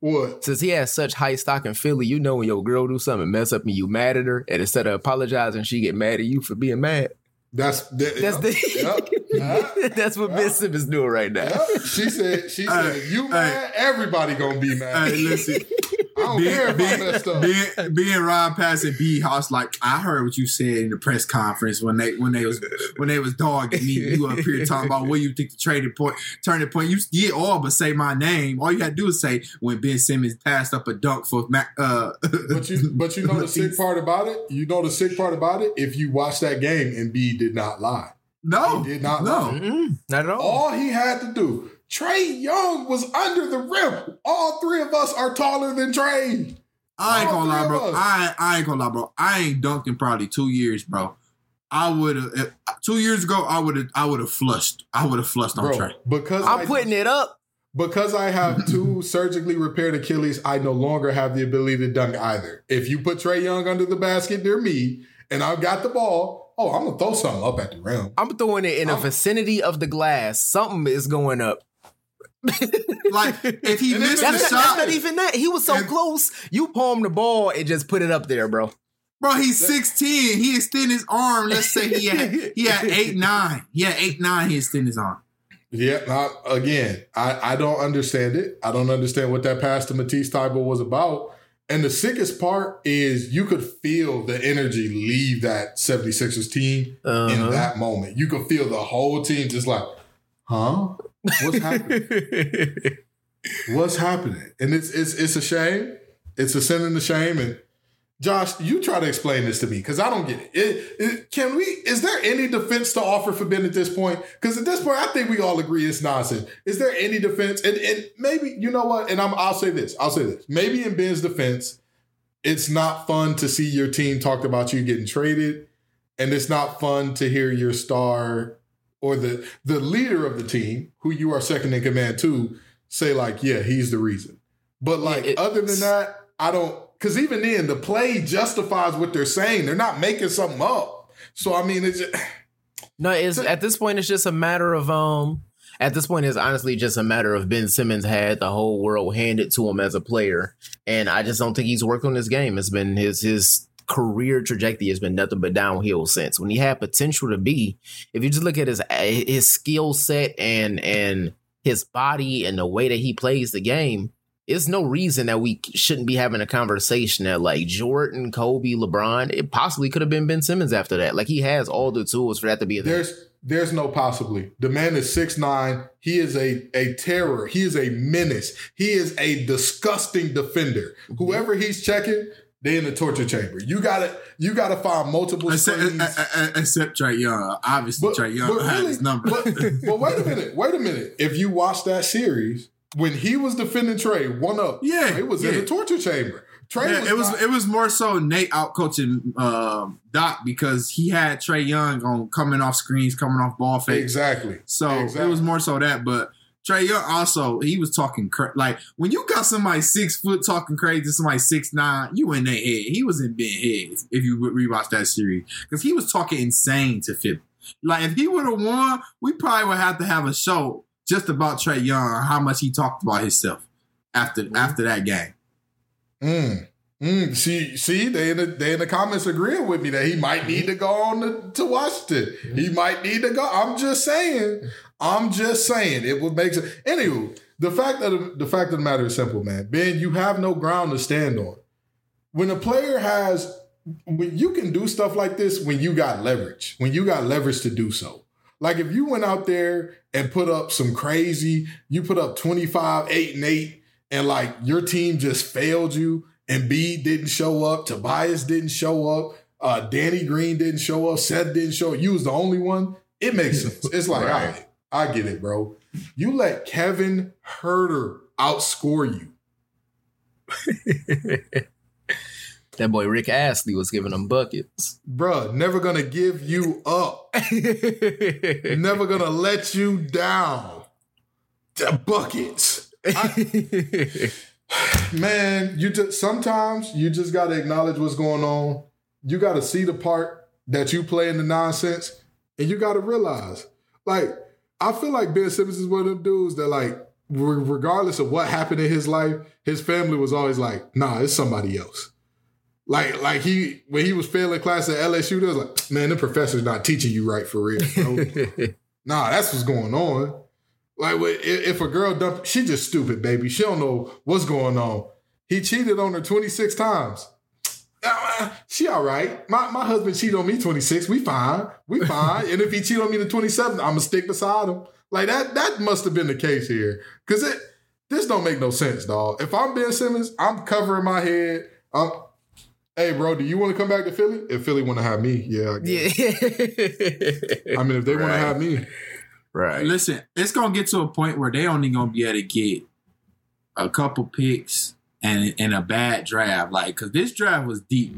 What? Since he has such high stock in Philly, you know when your girl do something mess up and you mad at her, and instead of apologizing, she get mad at you for being mad. That's that, That's the [LAUGHS] Yep, yep, [LAUGHS] that's what Ben Simmons doing right now. yep. She said. She said, "You mad? Everybody gonna be mad. Hey, listen, [LAUGHS] I don't care if I messed being, being Ron Pass and B House, like I heard what you said in the press conference when they when they was when they was dogging me. You up here talking about what you think the trading point, turning point. You did all but say my name. All you had to do is say when Ben Simmons passed up a dunk for Mac. Uh, But you, but you [LAUGHS] know the sick part about it. You know the sick part about it. If you watch that game, and B did not lie. no, He did not no. lie. Mm-mm, not at all. All he had to do. Trae Young was under the rim. All three of us are taller than Trae. I ain't All gonna lie, bro. I I ain't gonna lie, bro. I ain't dunked in probably two years, bro. I would have two years ago. I would have I would have flushed. I would have flushed on Bro, Trae. because I'm I, putting it up. because I have [LAUGHS] two surgically repaired Achilles, I no longer have the ability to dunk either. If you put Trae Young under the basket near me and I've got the ball, oh, I'm gonna throw something up at the rim. I'm throwing it in the I'm- vicinity of the glass. Something is going up. Like if he [LAUGHS] And missed then the That's the not, shot, that's not even that. He was so And- close. You palm the ball and just put it up there, bro. bro, he's six ten. He extended his arm. Let's say he had [LAUGHS] he had eight nine. He had eight nine. He extended his arm. Yeah, I, again, I, I don't understand it. I don't understand what that pass to Matisse Thybulle was about. And the sickest part is you could feel the energy leave that 76ers team in Uh-huh. that moment. You could feel the whole team just like, huh? What's happening? [LAUGHS] What's happening? And it's it's it's a shame. It's a sin and a shame. And Josh, you try to explain this to me because I don't get it. It, it. Can we? Is there any defense to offer for Ben at this point? Because at this point, I think we all agree it's nonsense. Is there any defense? And, and maybe you know what? And I'm, I'll say this. I'll say this. Maybe in Ben's defense, it's not fun to see your team talked about you getting traded, and it's not fun to hear your star or the the leader of the team, who you are second in command to, say like, "Yeah, he's the reason." But like, other than that, I don't. Because even then, the play justifies what they're saying. They're not making something up. So I mean, it's just, [SIGHS] No, it's at this point it's just a matter of um at this point it's honestly just a matter of Ben Simmons had the whole world handed to him as a player. And I just don't think he's worked on his game. It's been his his career trajectory has been nothing but downhill since. When he had potential to be, if you just look at his his skill set and and his body and the way that he plays the game, it's no reason that we shouldn't be having a conversation that like Jordan, Kobe, LeBron, it possibly could have been Ben Simmons after that. Like he has all the tools for that to be a thing. there's there's no possibly. The man is six nine. He is a a terror. He is a menace. He is a disgusting defender. Mm-hmm. Whoever he's checking, they in the torture chamber. You gotta you gotta find multiple Except, screens. except Trae Young. Obviously, Trae Young had his number. But, but wait a minute, wait a minute. If you watch that series, when he was defending Trae, one up, Yeah, it was in the torture chamber. Trae Yeah, was it was not- it was more so Nate out coaching um, Doc because he had Trae Young on coming off screens, coming off ball fakes. exactly. So it was more so that, but Trae Young also he was talking cra- like when you got somebody six foot talking crazy to somebody six nine, you in their head. He was in Ben head if you would rewatch that series because he was talking insane to Philly. Like if he would have won, we probably would have to have a show just about Trae Young, how much he talked about himself after Mm-hmm. after that game. Mm. Mm. See, see, they in the they in the comments agreeing with me that he might need to go on to, to Washington. He might need to go. I'm just saying. I'm just saying. It would make sense. Anywho, the fact that the fact of the matter is simple, man. Ben, you have no ground to stand on. When a player has, when you can do stuff like this, when you got leverage, when you got leverage to do so. Like if you went out there and put up some crazy, you put up 25, 8, and 8, and like your team just failed you, and B didn't show up, Tobias didn't show up, uh, Danny Green didn't show up, Seth didn't show up, you was the only one. It makes sense. It's like, Right. all right, I get it, bro. You let Kevin Huerter outscore you. [LAUGHS] That boy Rick Astley was giving them buckets. Bruh, never gonna give you up. [LAUGHS] never gonna let you down. The buckets. [LAUGHS] Man, you just sometimes you just gotta acknowledge what's going on. You gotta see the part that you play in the nonsense, and you gotta realize, like, I feel like Ben Simmons is one of them dudes that, like, regardless of what happened in his life, his family was always like, nah, it's somebody else. Like, like he when he was failing class at LSU, they was like, man, the professor's not teaching you right for real. bro." [LAUGHS] Nah, that's what's going on. Like if if a girl dump, she just stupid, baby. She don't know what's going on. He cheated on her 26 times. Uh, she all right. My my husband cheated on me 26. We fine. We fine. and if he cheated on me the 27th, I'ma stick beside him. Like that, that must have been the case here. Cause it this don't make no sense, dog. If I'm Ben Simmons, I'm covering my head. I'm Hey, bro, do you want to come back to Philly? If Philly want to have me, yeah. I, yeah. I mean, if they want to have me, [LAUGHS] right. Listen, it's gonna get to a point where they only gonna be able to get a couple picks and and a bad draft. Like, cause this draft was deep.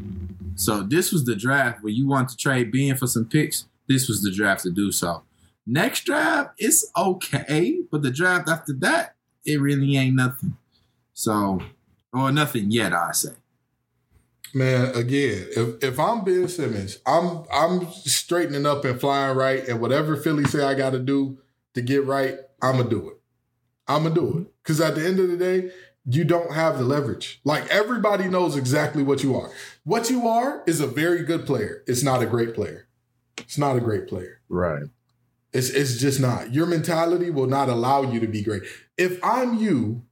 So this was the draft where you want to trade Ben for some picks. This was the draft to do so. Next draft, it's okay, but the draft after that, it really ain't nothing. So, or nothing yet, I say. man. Again, if if I'm Ben Simmons, I'm I'm straightening up and flying right, and whatever Philly say I got to do to get right, I'm gonna do it. I'm gonna do it because at the end of the day, you don't have the leverage. Like everybody knows exactly what you are. What you are is a very good player. It's not a great player. It's not a great player. Right. It's it's just not. Your mentality will not allow you to be great. If I'm you,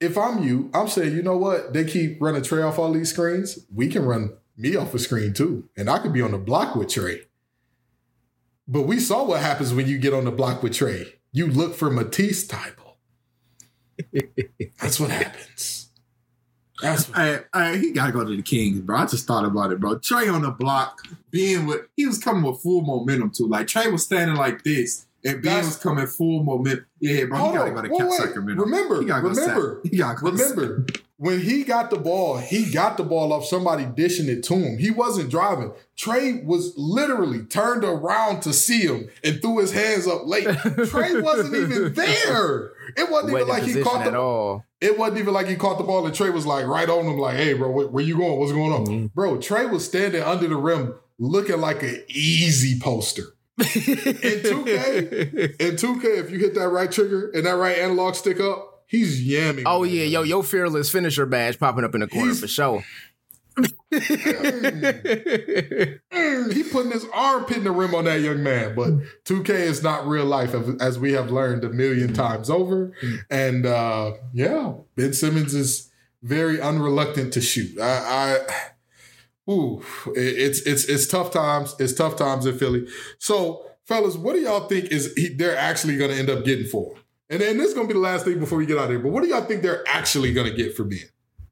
if I'm you, I'm saying, you know what? They keep running Trae off all these screens. We can run me off a screen too, and I could be on the block with Trae. But we saw what happens when you get on the block with Trae. You look for Matisse Thybulle. That's what happens. That's what, Hey, hey, he gotta go to the Kings, bro. I just thought about it, bro. Trae on the block, being with he was coming with full momentum too. Like Trae was standing like this, and Ben was coming full momentum. Yeah, bro. He gotta on. go to Wait, wait. Sacramento. Remember, he gotta go remember, [LAUGHS] he gotta go remember when he got the ball, he got the ball off somebody dishing it to him. He wasn't driving. Trae was literally turned around to see him and threw his hands up late. Trae wasn't even [LAUGHS] there. It wasn't even like he caught the all. It wasn't even like he caught the ball and Trae was like right on him, like, hey, bro, where, where you going? What's going on? Mhm. Bro, Trae was standing under the rim looking like an easy poster. [LAUGHS] In 2K, in 2K, if you hit that right trigger and that right analog stick up, he's yamming. Oh yeah, yo, your fearless finisher badge popping up in the corner He's- for sure. Mm, he putting his armpit in the rim on that young man. But 2K is not real life, as- we have learned a million times over. And uh, yeah, Ben Simmons is very unreluctant to shoot. I, I ooh, it's it's it's tough times. It's tough times in Philly. So, fellas, what do y'all think is he, they're actually going to end up getting for him? And then this is going to be the last thing before we get out of here. But what do y'all think they're actually going to get for Ben?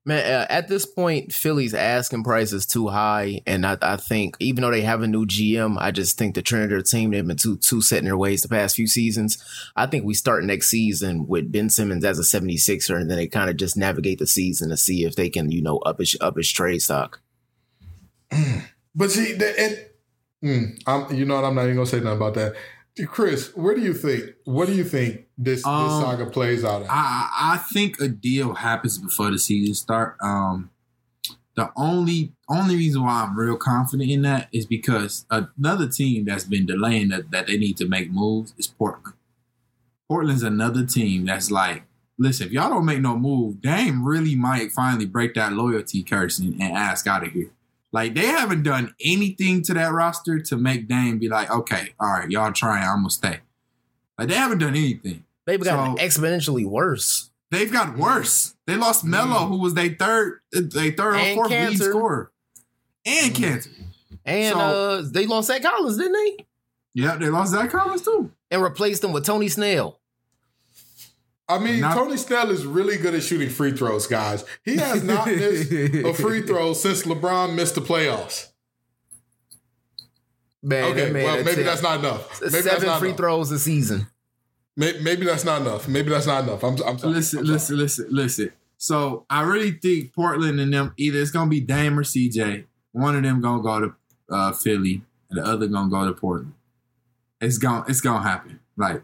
Man, uh, at this point, Philly's asking price is too high, and I, I think even though they have a new GM, I just think the trend of their team they've been too too set in their ways the past few seasons. I think we start next season with Ben Simmons as a 76er, and then they kind of just navigate the season to see if they can you know up his up his trade stock. [CLEARS THROAT] But see, the, and mm, I'm, you know what? I'm not even gonna say nothing about that. Chris, where do you think? What do you think this, Um, this saga plays out at? I I think a deal happens before the season start. Um, the only only reason why I'm real confident in that is because another team that's been delaying that, that they need to make moves is Portland. Portland's another team that's like, listen, if y'all don't make no move, Dame really might finally break that loyalty curse and, and ask out of here. Like they haven't done anything to that roster to make Dame be like, okay, all right, y'all trying, I'm gonna stay. Like they haven't done anything. They've gotten So- exponentially worse. They've got worse. They lost Melo, who was their third, they third or And fourth lead scorer, and Kanter. And So- uh, they lost Zach Collins, didn't they? Yeah, they lost Zach Collins too. And replaced him with Tony Snell. I mean, Not- Tony Snell is really good at shooting free throws, guys. He has not [LAUGHS] missed a free throw since LeBron missed the playoffs. Man, Okay, man well, maybe that's not enough. Maybe that's seven not free enough. throws a season. May- Maybe that's not enough. Maybe that's not enough. I'm, I'm sorry. Listen, I'm sorry. listen, listen, listen. So I really think Portland and them either it's gonna be Dame or CJ. One of them gonna go to uh, Philly, and the other gonna go to Portland. It's gonna it's gonna happen. Like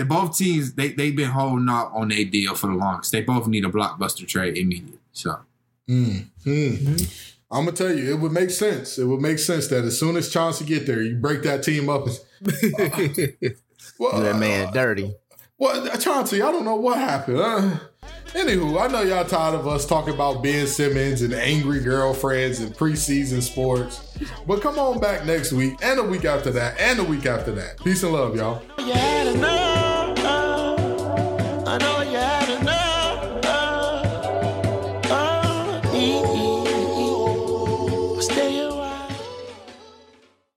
they both teams they they've been holding out on their deal for the longest. They both need a blockbuster trade immediately. So Mm, mm. I'm gonna tell you, it would make sense. It would make sense that as soon as Chauncey get there, you break that team up. [LAUGHS] Well, that man dirty. Well, Chauncey, I don't know what happened. Uh, anywho, I know y'all tired of us talking about Ben Simmons and angry girlfriends and preseason sports. But come on back next week and the week after that and the week after that. Peace and love, y'all. You had enough.